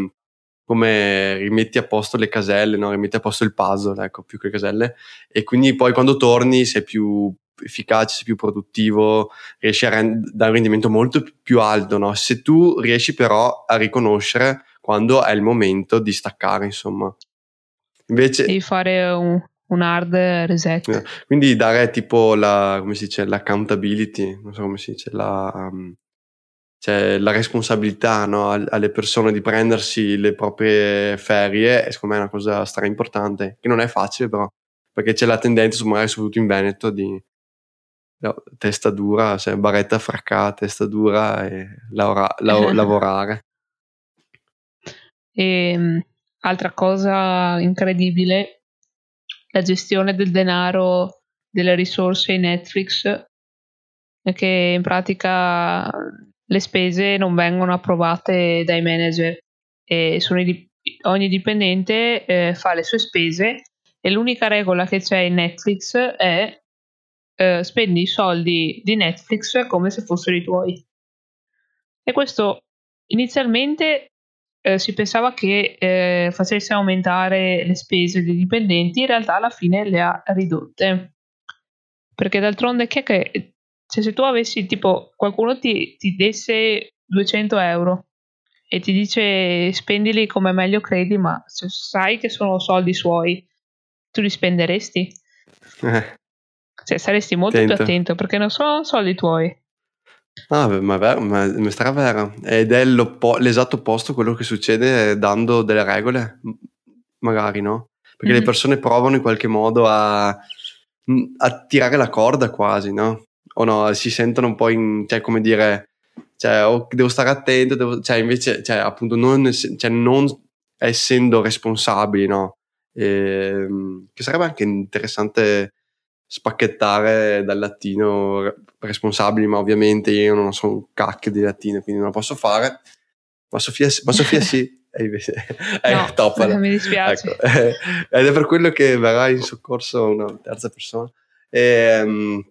come rimetti a posto le caselle, no? rimetti a posto il puzzle, ecco, più che le caselle, e quindi poi quando torni sei più efficace, sei più produttivo, riesci a rend- dare un rendimento molto più alto, no? Se tu riesci però a riconoscere quando è il momento di staccare, insomma. Invece... Devi fare un, un hard reset. Quindi dare tipo la, come si dice, l'accountability, non so come si dice, la... Um, cioè la responsabilità no, alle persone di prendersi le proprie ferie è secondo me una cosa stra importante, che non è facile però, perché c'è la tendenza, magari soprattutto in Veneto, di no, testa dura, cioè baretta fraccata, testa dura e laura, la, lavorare. E, ehm, altra cosa incredibile, la gestione del denaro, delle risorse in Netflix, che in pratica le spese non vengono approvate dai manager e i, ogni dipendente eh, fa le sue spese e l'unica regola che c'è in Netflix è eh, spendi i soldi di Netflix come se fossero i tuoi. E questo inizialmente eh, si pensava che eh, facesse aumentare le spese dei dipendenti, in realtà alla fine le ha ridotte. Perché d'altronde che, che cioè, se tu avessi tipo qualcuno ti, ti desse 200 euro e ti dice spendili come meglio credi, ma se sai che sono soldi suoi, tu li spenderesti? Eh. Cioè, saresti molto Attento. più attento perché non sono soldi tuoi. Ah, beh, ma è vero, ma, ma sarà vera. Ed è l'oppo- l'esatto opposto a quello che succede dando delle regole, m- magari, no? Perché le persone provano in qualche modo a, a tirare la corda quasi, no? O no, si sentono un po' in, cioè, come dire, cioè, oh, devo stare attento, devo- cioè, invece, cioè, appunto, non, ess- cioè, non essendo responsabili, no? Ehm, che sarebbe anche interessante spacchettare dal latino re- responsabili, ma ovviamente io non so un cacchio di latino, quindi non lo posso fare. Ma Sofia, ma Sofia sì, e invece è No, top. allora. mi dispiace. Ecco, eh, ed è per quello che verrà in soccorso una terza persona. Ehm,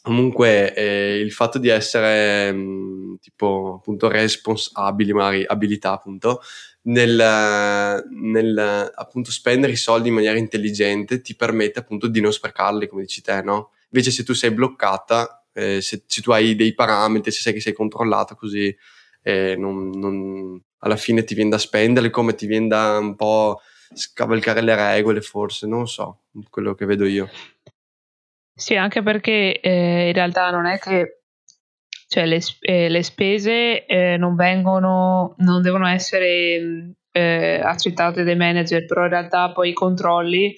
comunque, eh, il fatto di essere mh, tipo appunto responsabili, magari abilità appunto, nel, nel appunto spendere i soldi in maniera intelligente ti permette appunto di non sprecarli, come dici te, no? Invece se tu sei bloccata, eh, se, se tu hai dei parametri, se sai che sei controllata così, eh, non, non- alla fine ti viene da spenderli, come ti viene da un po' scavalcare le regole, forse, non so, quello che vedo io. Sì, anche perché eh, in realtà non è che cioè, le, eh, le spese eh, non vengono, non devono essere mh, eh, accettate dai manager, però in realtà poi i controlli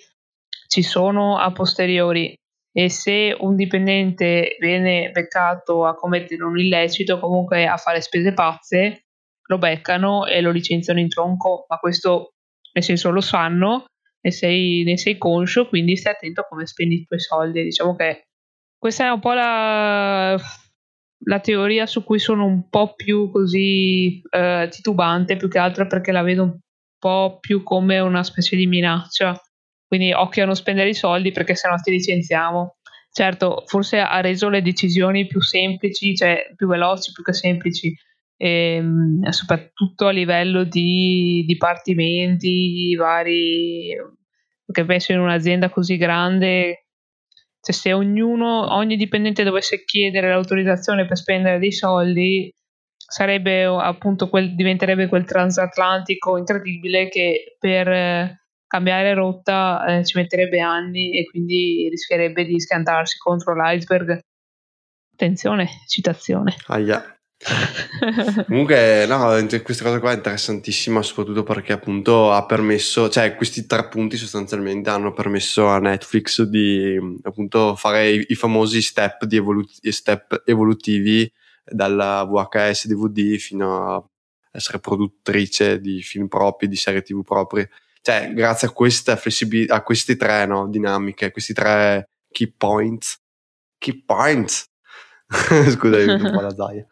ci sono a posteriori e se un dipendente viene beccato a commettere un illecito, comunque a fare spese pazze, lo beccano e lo licenziano in tronco, ma questo nel senso lo sanno e sei, ne sei conscio, quindi stai attento a come spendi i tuoi soldi. Diciamo che questa è un po' la, la teoria su cui sono un po' più così eh, titubante, più che altro perché la vedo un po' più come una specie di minaccia quindi occhio a non spendere i soldi perché sennò ti licenziamo. Certo, forse ha reso le decisioni più semplici, cioè più veloci più che semplici, e, ehm, soprattutto a livello di dipartimenti vari, perché penso in un'azienda così grande, cioè se ognuno, ogni dipendente dovesse chiedere l'autorizzazione per spendere dei soldi, sarebbe appunto quel, diventerebbe quel transatlantico incredibile che per cambiare rotta eh, ci metterebbe anni e quindi rischierebbe di schiantarsi contro l'iceberg. Attenzione, citazione. Aia. Comunque, no, questa cosa qua è interessantissima, soprattutto perché appunto ha permesso, cioè questi tre punti sostanzialmente hanno permesso a Netflix di appunto fare i, i famosi step, di evolu- step evolutivi dalla VHS DVD fino a essere produttrice di film propri, di serie TV proprie cioè, grazie a questa flessibilità, a queste tre no, dinamiche, questi tre key points, key points, scusa, un po' la zaia.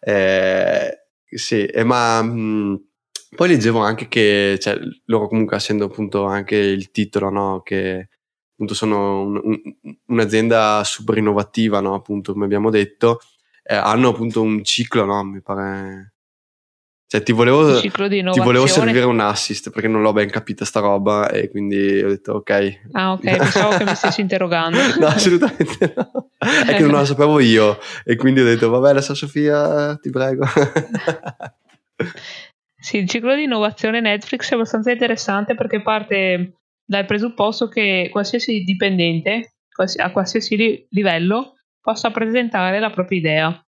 Eh, sì, eh, ma mh, poi leggevo anche che, cioè, loro comunque essendo appunto anche il titolo, no, che appunto sono un, un, un'azienda super innovativa, no, appunto come abbiamo detto, eh, hanno appunto un ciclo, no, mi pare cioè, ti volevo, ti volevo servire un assist perché non l'ho ben capita sta roba e quindi ho detto ok. Ah, ok, pensavo che mi stessi interrogando. no, assolutamente no. È che non lo sapevo io e quindi ho detto vabbè, adesso Sofia, ti prego. sì, il ciclo di innovazione Netflix è abbastanza interessante perché parte dal presupposto che qualsiasi dipendente a qualsiasi livello possa presentare la propria idea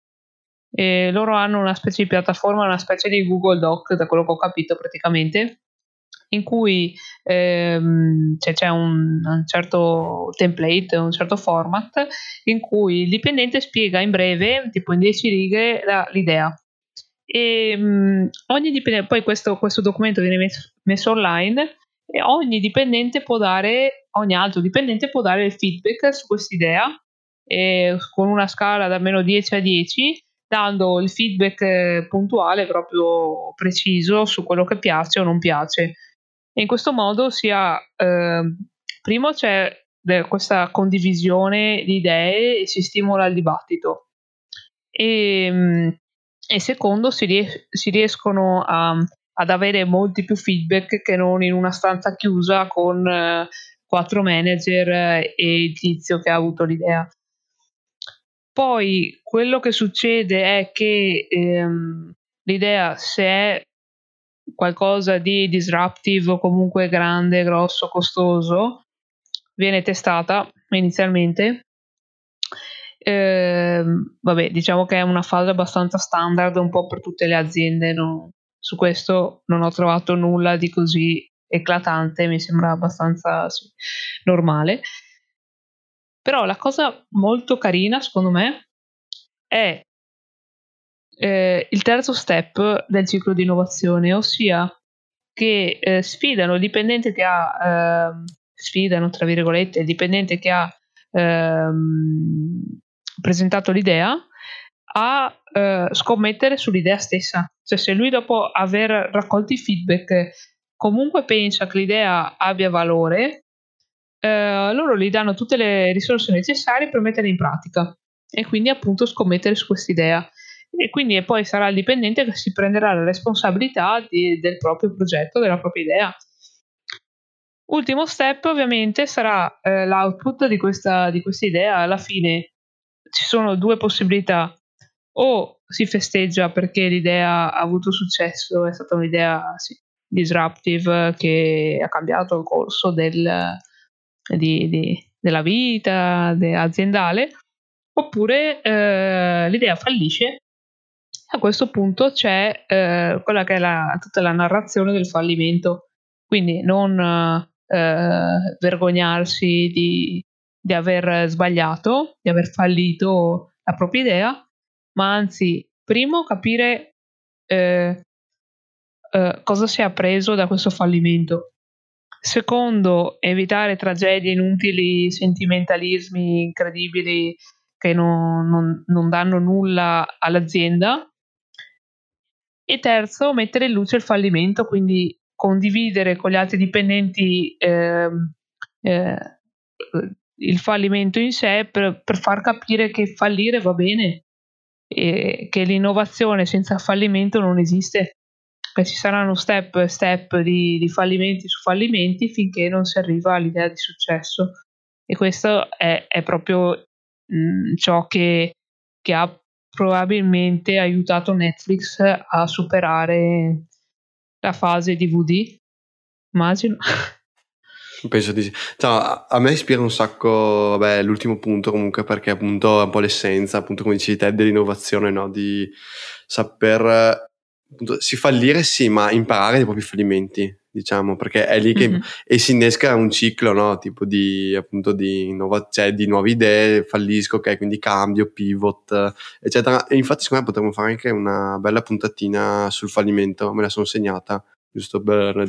e loro hanno una specie di piattaforma, una specie di Google Doc, da quello che ho capito praticamente, in cui ehm, cioè c'è un, un, certo template, un certo format, in cui il dipendente spiega in breve, tipo in 10 righe, la, l'idea. E mh, ogni dipendente, poi questo, questo documento viene messo, messo online e ogni dipendente può dare, ogni altro dipendente può dare il feedback su questa idea con una scala da meno 10 a 10 dando il feedback eh, puntuale, proprio preciso su quello che piace o non piace. E in questo modo sia, eh, primo c'è questa condivisione di idee e si stimola il dibattito. E, mm, e secondo si, ries- si riescono a, ad avere molti più feedback che non in una stanza chiusa con eh, quattro manager eh, e il tizio che ha avuto l'idea. Poi quello che succede è che ehm, l'idea, se è qualcosa di disruptive o comunque grande, grosso, costoso, viene testata inizialmente. Eh, vabbè, diciamo che è una fase abbastanza standard un po' per tutte le aziende. No? Su questo non ho trovato nulla di così eclatante, mi sembra abbastanza sì, normale. Però la cosa molto carina, secondo me, è eh, il terzo step del ciclo di innovazione, ossia che eh, sfidano il dipendente che ha, eh, sfidano tra virgolette, il dipendente che ha ehm, presentato l'idea a eh, scommettere sull'idea stessa. Cioè se lui dopo aver raccolto i feedback comunque pensa che l'idea abbia valore, eh, loro gli danno tutte le risorse necessarie per metterla in pratica e quindi appunto scommettere su quest'idea. E quindi poi sarà il dipendente che si prenderà la responsabilità di, del proprio progetto, della propria idea. Ultimo step ovviamente sarà eh, l'output di questa, di questa idea. Alla fine ci sono due possibilità. O si festeggia perché l'idea ha avuto successo, è stata un'idea sì, disruptive che ha cambiato il corso del, di, di, della vita de, aziendale, oppure eh, l'idea fallisce. A questo punto c'è eh, quella che è la, tutta la narrazione del fallimento, quindi non eh, vergognarsi di, di aver sbagliato, di aver fallito la propria idea, ma anzi, primo capire eh, eh, cosa si è appreso da questo fallimento. Secondo, evitare tragedie inutili, sentimentalismi incredibili che non, non, non danno nulla all'azienda. E terzo, mettere in luce il fallimento, quindi condividere con gli altri dipendenti eh, eh, il fallimento in sé per, per, far capire che fallire va bene e che l'innovazione senza fallimento non esiste. Che ci saranno step step di, di fallimenti su fallimenti finché non si arriva all'idea di successo. E questo è, è proprio mh, mm, ciò che, che ha probabilmente aiutato Netflix a superare la fase DVD, immagino. Penso di sì. Cioè, a me ispira un sacco, vabbè, l'ultimo punto comunque perché appunto è un po' l'essenza, appunto come dicevi te, dell'innovazione, no? Di saper, si fallire sì, ma imparare dai propri fallimenti, diciamo, perché è lì che mm-hmm. e si innesca un ciclo, no? Tipo di, appunto, di, innova- cioè, di nuove idee, fallisco, ok, quindi cambio, pivot, eccetera. E infatti secondo me potremmo fare anche una bella puntatina sul fallimento, me la sono segnata giusto per,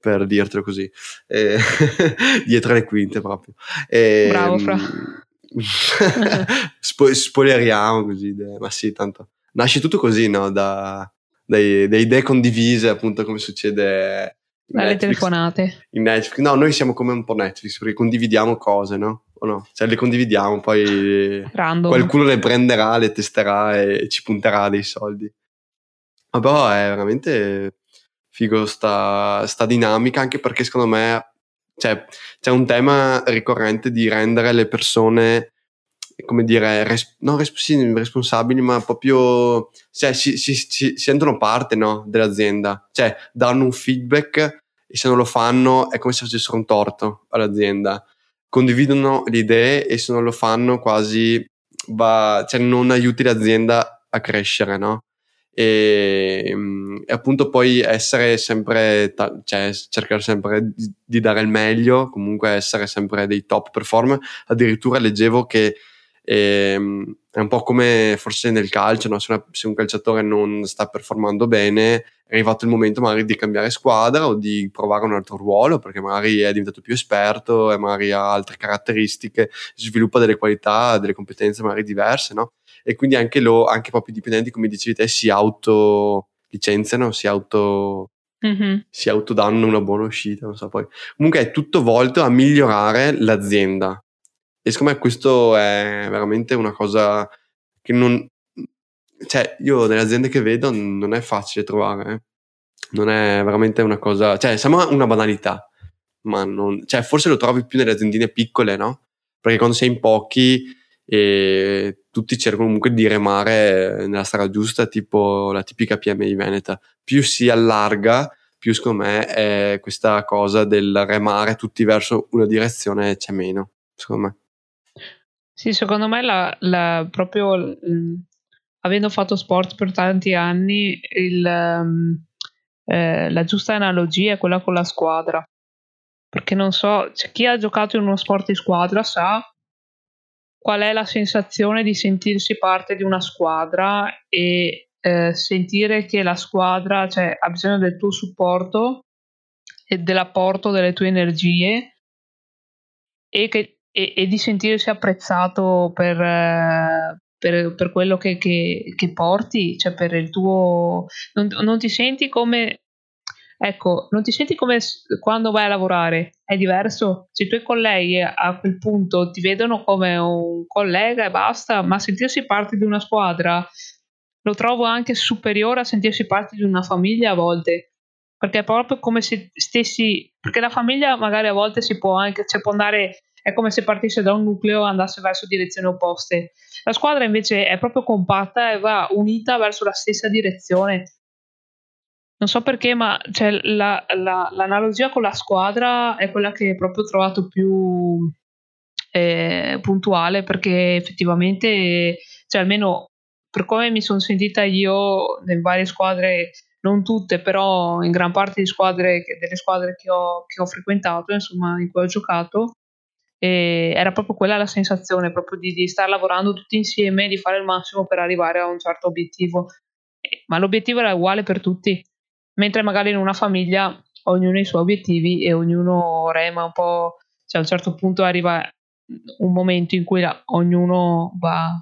per dirtelo così, e, dietro le quinte proprio. E, Bravo, Fra. spo- spoileriamo così, ma sì, tanto. Nasce tutto così, no? Da, dai, da idee condivise, appunto, come succede dalle telefonate. In Netflix. No, noi siamo come un po' Netflix perché condividiamo cose, no? O no? Cioè le condividiamo, poi Random. qualcuno le prenderà, le testerà e ci punterà dei soldi. Ma però è veramente figo sta, sta dinamica, anche perché secondo me cioè, c'è un tema ricorrente di rendere le persone come dire, res- non res- sì, responsabili, ma proprio cioè, si, si, si, sentono parte no, dell'azienda, cioè danno un feedback e se non lo fanno è come se facessero un torto all'azienda. Condividono le idee e se non lo fanno quasi va, cioè, non aiuti l'azienda a crescere, no? E, mm, e, appunto poi essere sempre, cioè cercare sempre di, dare il meglio, comunque essere sempre dei top performer. Addirittura leggevo che ehm, è un po' come forse nel calcio, no? se, una, se, un calciatore non sta performando bene, è arrivato il momento magari di cambiare squadra o di provare un altro ruolo perché magari è diventato più esperto e magari ha altre caratteristiche, sviluppa delle qualità, delle competenze magari diverse, no? e quindi anche, lo, anche proprio i dipendenti, come dicevi te, si auto licenziano, si auto Mm-hmm. si autodanno una buona uscita, non so poi. Comunque è tutto volto a migliorare l'azienda. E secondo me questo è veramente una cosa che non... Cioè, io nelle aziende che vedo non è facile trovare. Eh. Non è veramente una cosa... Cioè, sembra una banalità, ma non... Cioè, forse lo trovi più nelle aziendine piccole, no? Perché quando sei in pochi e tutti cercano comunque di remare nella strada giusta, tipo la tipica PMI Veneta. Più si allarga, più secondo me è questa cosa del remare tutti verso una direzione c'è meno, secondo me. Sì, secondo me la, la, proprio l, avendo fatto sport per tanti anni, il, um, eh, la giusta analogia è quella con la squadra. Perché non so, cioè, chi ha giocato in uno sport di squadra sa qual è la sensazione di sentirsi parte di una squadra e eh, sentire che la squadra cioè, ha bisogno del tuo supporto e dell'apporto delle tue energie e, che, e, e di sentirsi apprezzato per, eh, per, per quello che, che, che, porti, cioè per il tuo... Non, non ti senti come Ecco, non ti senti come quando vai a lavorare? È diverso? Se i tuoi colleghi a quel punto ti vedono come un collega e basta, ma sentirsi parte di una squadra lo trovo anche superiore a sentirsi parte di una famiglia a volte. Perché è proprio come se stessi. Perché la famiglia magari a volte si può anche. Cioè può andare. È come se partisse da un nucleo e andasse verso direzioni opposte. La squadra invece è proprio compatta e va unita verso la stessa direzione non so perché, ma cioè, la, la, l'analogia con la squadra è quella che proprio ho trovato più eh, puntuale perché effettivamente, cioè almeno per come mi sono sentita io nelle varie squadre, non tutte, però in gran parte di squadre, delle squadre che ho, che ho frequentato, insomma, in cui ho giocato, E era proprio quella la sensazione, proprio di, di stare lavorando tutti insieme, di fare il massimo per arrivare a un certo obiettivo. Ma l'obiettivo era uguale per tutti, mentre magari in una famiglia ognuno ha i suoi obiettivi e ognuno rema un po', cioè a un certo punto arriva un momento in cui la, ognuno va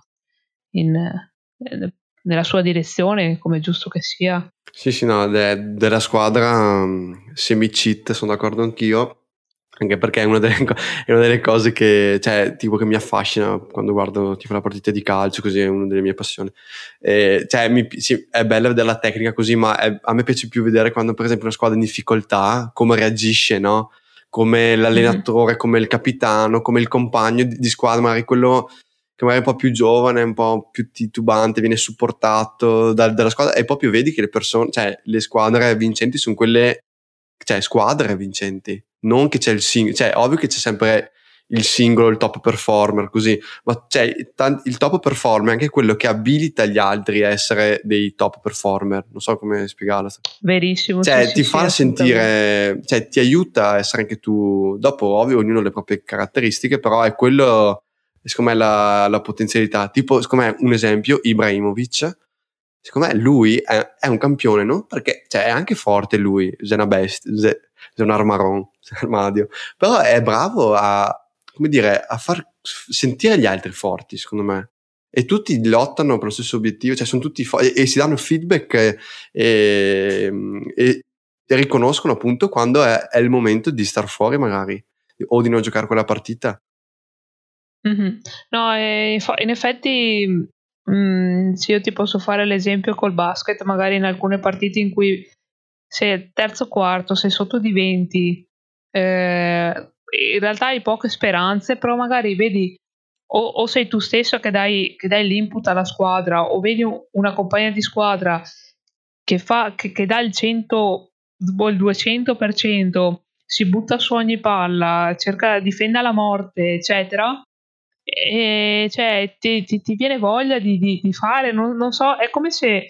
in, eh, nella sua direzione, come è giusto che sia. Sì, sì, no, de- della squadra mm, semi-cheat, sono d'accordo anch'io. Anche perché è una, delle, è una delle cose che, cioè, tipo che mi affascina quando guardo tipo la partita di calcio, così è una delle mie passioni. E, cioè, mi, sì, è bella vedere la tecnica così, ma è, a me piace più vedere quando, per esempio, una squadra in difficoltà, come reagisce, no? Come l'allenatore, mm-hmm. come il capitano, come il compagno di, di squadra, magari quello che magari è un po' più giovane, un po' più titubante, viene supportato da, dalla squadra e proprio vedi che le persone, cioè le squadre vincenti sono quelle, cioè squadre vincenti, non che c'è il singolo, cioè ovvio che c'è sempre il singolo, il top performer, così, ma cioè, il top performer è anche quello che abilita gli altri a essere dei top performer, non so come spiegarlo. Verissimo. Cioè, sì, ti sì, fa sì, sentire, cioè, ti aiuta a essere anche tu, dopo ovvio ognuno ha le proprie caratteristiche, però è quello secondo me la, la potenzialità. Tipo, secondo me un esempio, Ibrahimovic, secondo me lui è, è un campione, no? Perché cioè, è anche forte lui, bestia, è un armaron, armadio, però è bravo a, come dire, a far sentire gli altri forti, secondo me. E tutti lottano per lo stesso obiettivo, cioè sono tutti forti e, e, si danno feedback e, e, e, riconoscono appunto quando è, è il momento di star fuori magari o di non giocare quella partita. Mm-hmm. No, in effetti, mh, se io ti posso fare l'esempio col basket, magari in alcune partite in cui sei terzo quarto, sei sotto di 20, eh, in realtà hai poche speranze, però magari vedi o, o sei tu stesso che dai, che dai, l'input alla squadra, o vedi una compagna di squadra che, fa, che, che dà il 100 il 200%, si butta su ogni palla, cerca, difende la morte, eccetera e cioè, ti, ti, ti, viene voglia di, di, di fare, non, non, so, è come se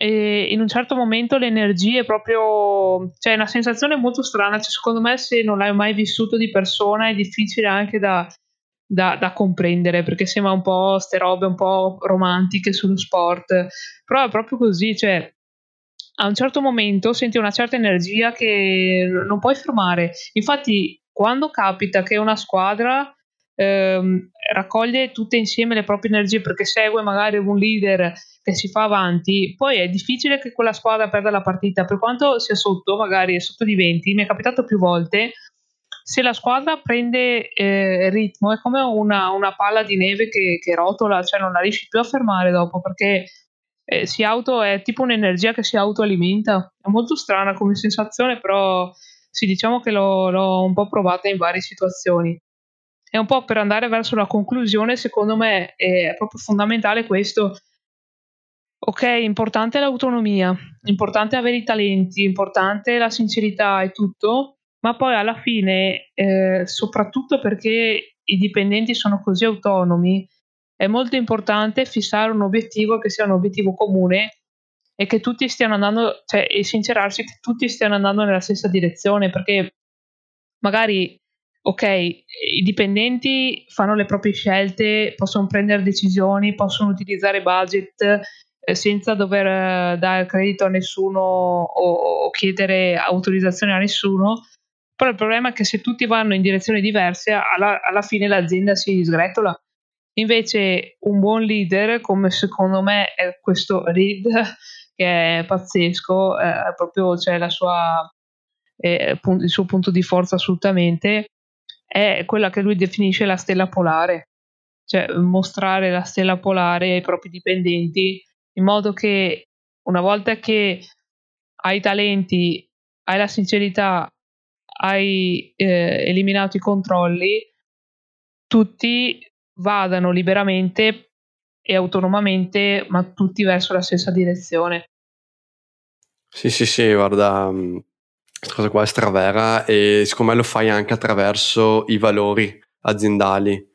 eh, in un certo momento l'energia è proprio, cioè è una sensazione molto strana, cioè, secondo me se non l'hai mai vissuto di persona è difficile anche da, da, da comprendere, perché sembra un po' queste robe un po' romantiche sullo sport, però è proprio così, cioè a un certo momento senti una certa energia che non puoi fermare, infatti quando capita che una squadra ehm, raccoglie tutte insieme le proprie energie perché segue magari un leader che si fa avanti, poi è difficile che quella squadra perda la partita, per quanto sia sotto, magari è sotto di 20, mi è capitato più volte, se la squadra prende eh, ritmo è come una, una, palla di neve che, che, rotola, cioè non la riesci più a fermare dopo perché eh, si auto, è tipo un'energia che si autoalimenta, è molto strana come sensazione, però sì, diciamo che l'ho, l'ho un po' provata in varie situazioni è un po' per andare verso la conclusione, secondo me è proprio fondamentale questo. Ok, importante l'autonomia, importante avere i talenti, importante la sincerità e tutto, ma poi alla fine, eh, soprattutto perché i dipendenti sono così autonomi, è molto importante fissare un obiettivo che sia un obiettivo comune e che tutti stiano andando, cioè, e sincerarsi che tutti stiano andando nella stessa direzione, perché magari ok, i dipendenti fanno le proprie scelte, possono prendere decisioni, possono utilizzare budget eh, senza dover eh, dare credito a nessuno o, chiedere autorizzazione a nessuno. Però il problema è che se tutti vanno in direzioni diverse, alla, alla fine l'azienda si sgretola. Invece un buon leader, come secondo me è questo Reed, che è pazzesco, eh, proprio cioè, la sua, eh, il suo punto di forza assolutamente, è quella che lui definisce la stella polare, cioè mostrare la stella polare ai propri dipendenti in modo che una volta che hai talenti, hai la sincerità, hai eh, eliminato i controlli, tutti vadano liberamente e autonomamente, ma tutti verso la stessa direzione. Sì, sì, sì, guarda, mm, cosa qua è stravera e secondo me lo fai anche attraverso i valori aziendali.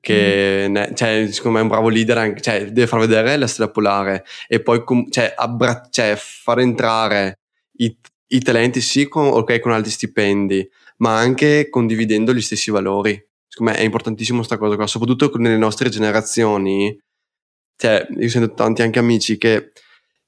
Che mm. ne, cioè, secondo me è un bravo leader, anche, cioè, deve far vedere la stella polare e poi com- cioè, abbra- cioè, far entrare i, i talenti sì con, okay, con altri stipendi, ma anche condividendo gli stessi valori. secondo me è importantissimo questa cosa qua, soprattutto nelle nostre generazioni. Cioè, io sento tanti anche amici che,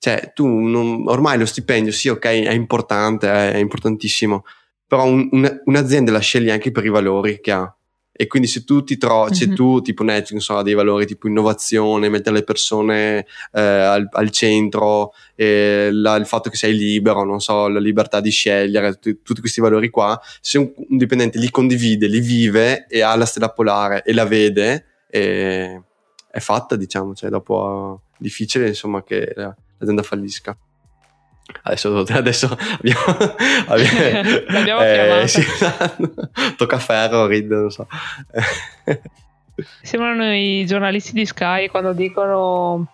cioè, tu non, ormai lo stipendio, sì, ok, è importante, è, è importantissimo, però un, un, un'azienda la scegli anche per i valori che ha. E quindi se tu ti trovi, mm-hmm. se tu tipo Netflix so, ha dei valori tipo innovazione, mettere le persone eh, al, al, centro, eh, la, il fatto che sei libero, non so, la libertà di scegliere, t- tutti questi valori qua, se un, un, dipendente li condivide, li vive e ha la stella polare e la vede, e è fatta, diciamo, cioè dopo è difficile insomma che l'azienda fallisca. Adesso, adesso abbiamo, abbiamo, eh, sì, tocca ferro, Reed, non so. Sembrano i giornalisti di Sky quando dicono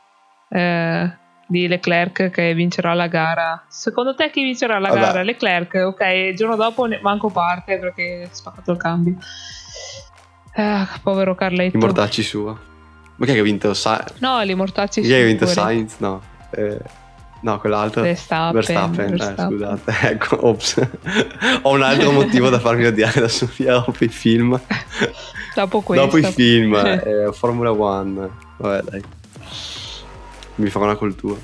eh, di Leclerc che vincerà la gara. Secondo te chi vincerà la Vabbè. gara? Leclerc, ok, il giorno dopo manco parte perché ha spaccato il cambio. Eh, povero Carletto. I mortacci sua. Ma chi è che ha vinto? Sa- no, li mortacci sua. Chi è che ha vinto Sainz? No. Eh. No, quell'altro. Verstappen. Verstappen, eh, Verstappen. Eh, scusate. Ecco, ops. Ho un altro motivo da farmi odiare da Sofia dopo i film. dopo questo. Dopo i film, eh, Formula One. Vabbè, dai. Mi farò una cultura.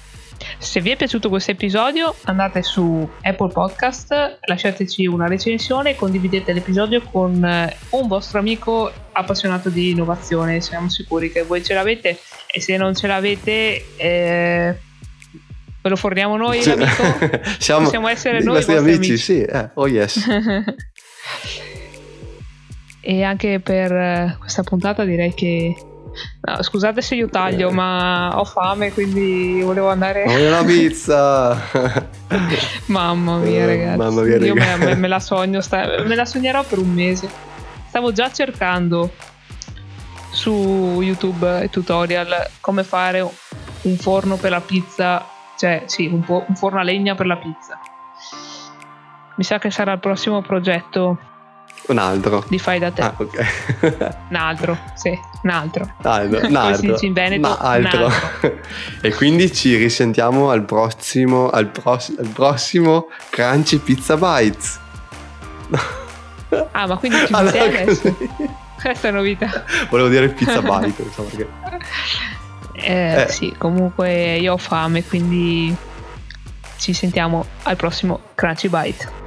Se vi è piaciuto questo episodio andate su Apple Podcast, lasciateci una recensione e condividete l'episodio con eh, un vostro amico appassionato di innovazione. Siamo sicuri che voi ce l'avete e se non ce l'avete... Eh, Ve lo forniamo noi, amico? Siamo, Possiamo essere noi i vostri amici, amici. sì. Eh, oh yes. e anche per eh, questa puntata direi che... No, scusate se io taglio, eh. ma ho fame, quindi volevo andare... Voglio una pizza! mamma mia, eh, ragazzi. Mamma mia, io me, me, la sogno, sta, me la sognerò per un mese. Stavo già cercando su YouTube tutorial come fare un forno per la pizza cioè sì, un, po', un forno a legna per la pizza. Mi sa che sarà il prossimo progetto. Un altro. Di fai da te. Ah, ok. un altro, sì, un altro. Altro, un altro. si dice in Veneto. Ma altro. altro. e quindi ci risentiamo al prossimo, al, pros, al prossimo Crunchy Pizza Bites. ah, ma quindi ci allora, adesso? Questa è novità. Volevo dire Pizza Bite, insomma, perché... Eh, eh. Sì, comunque io ho fame, quindi ci sentiamo al prossimo Crunchy Bite.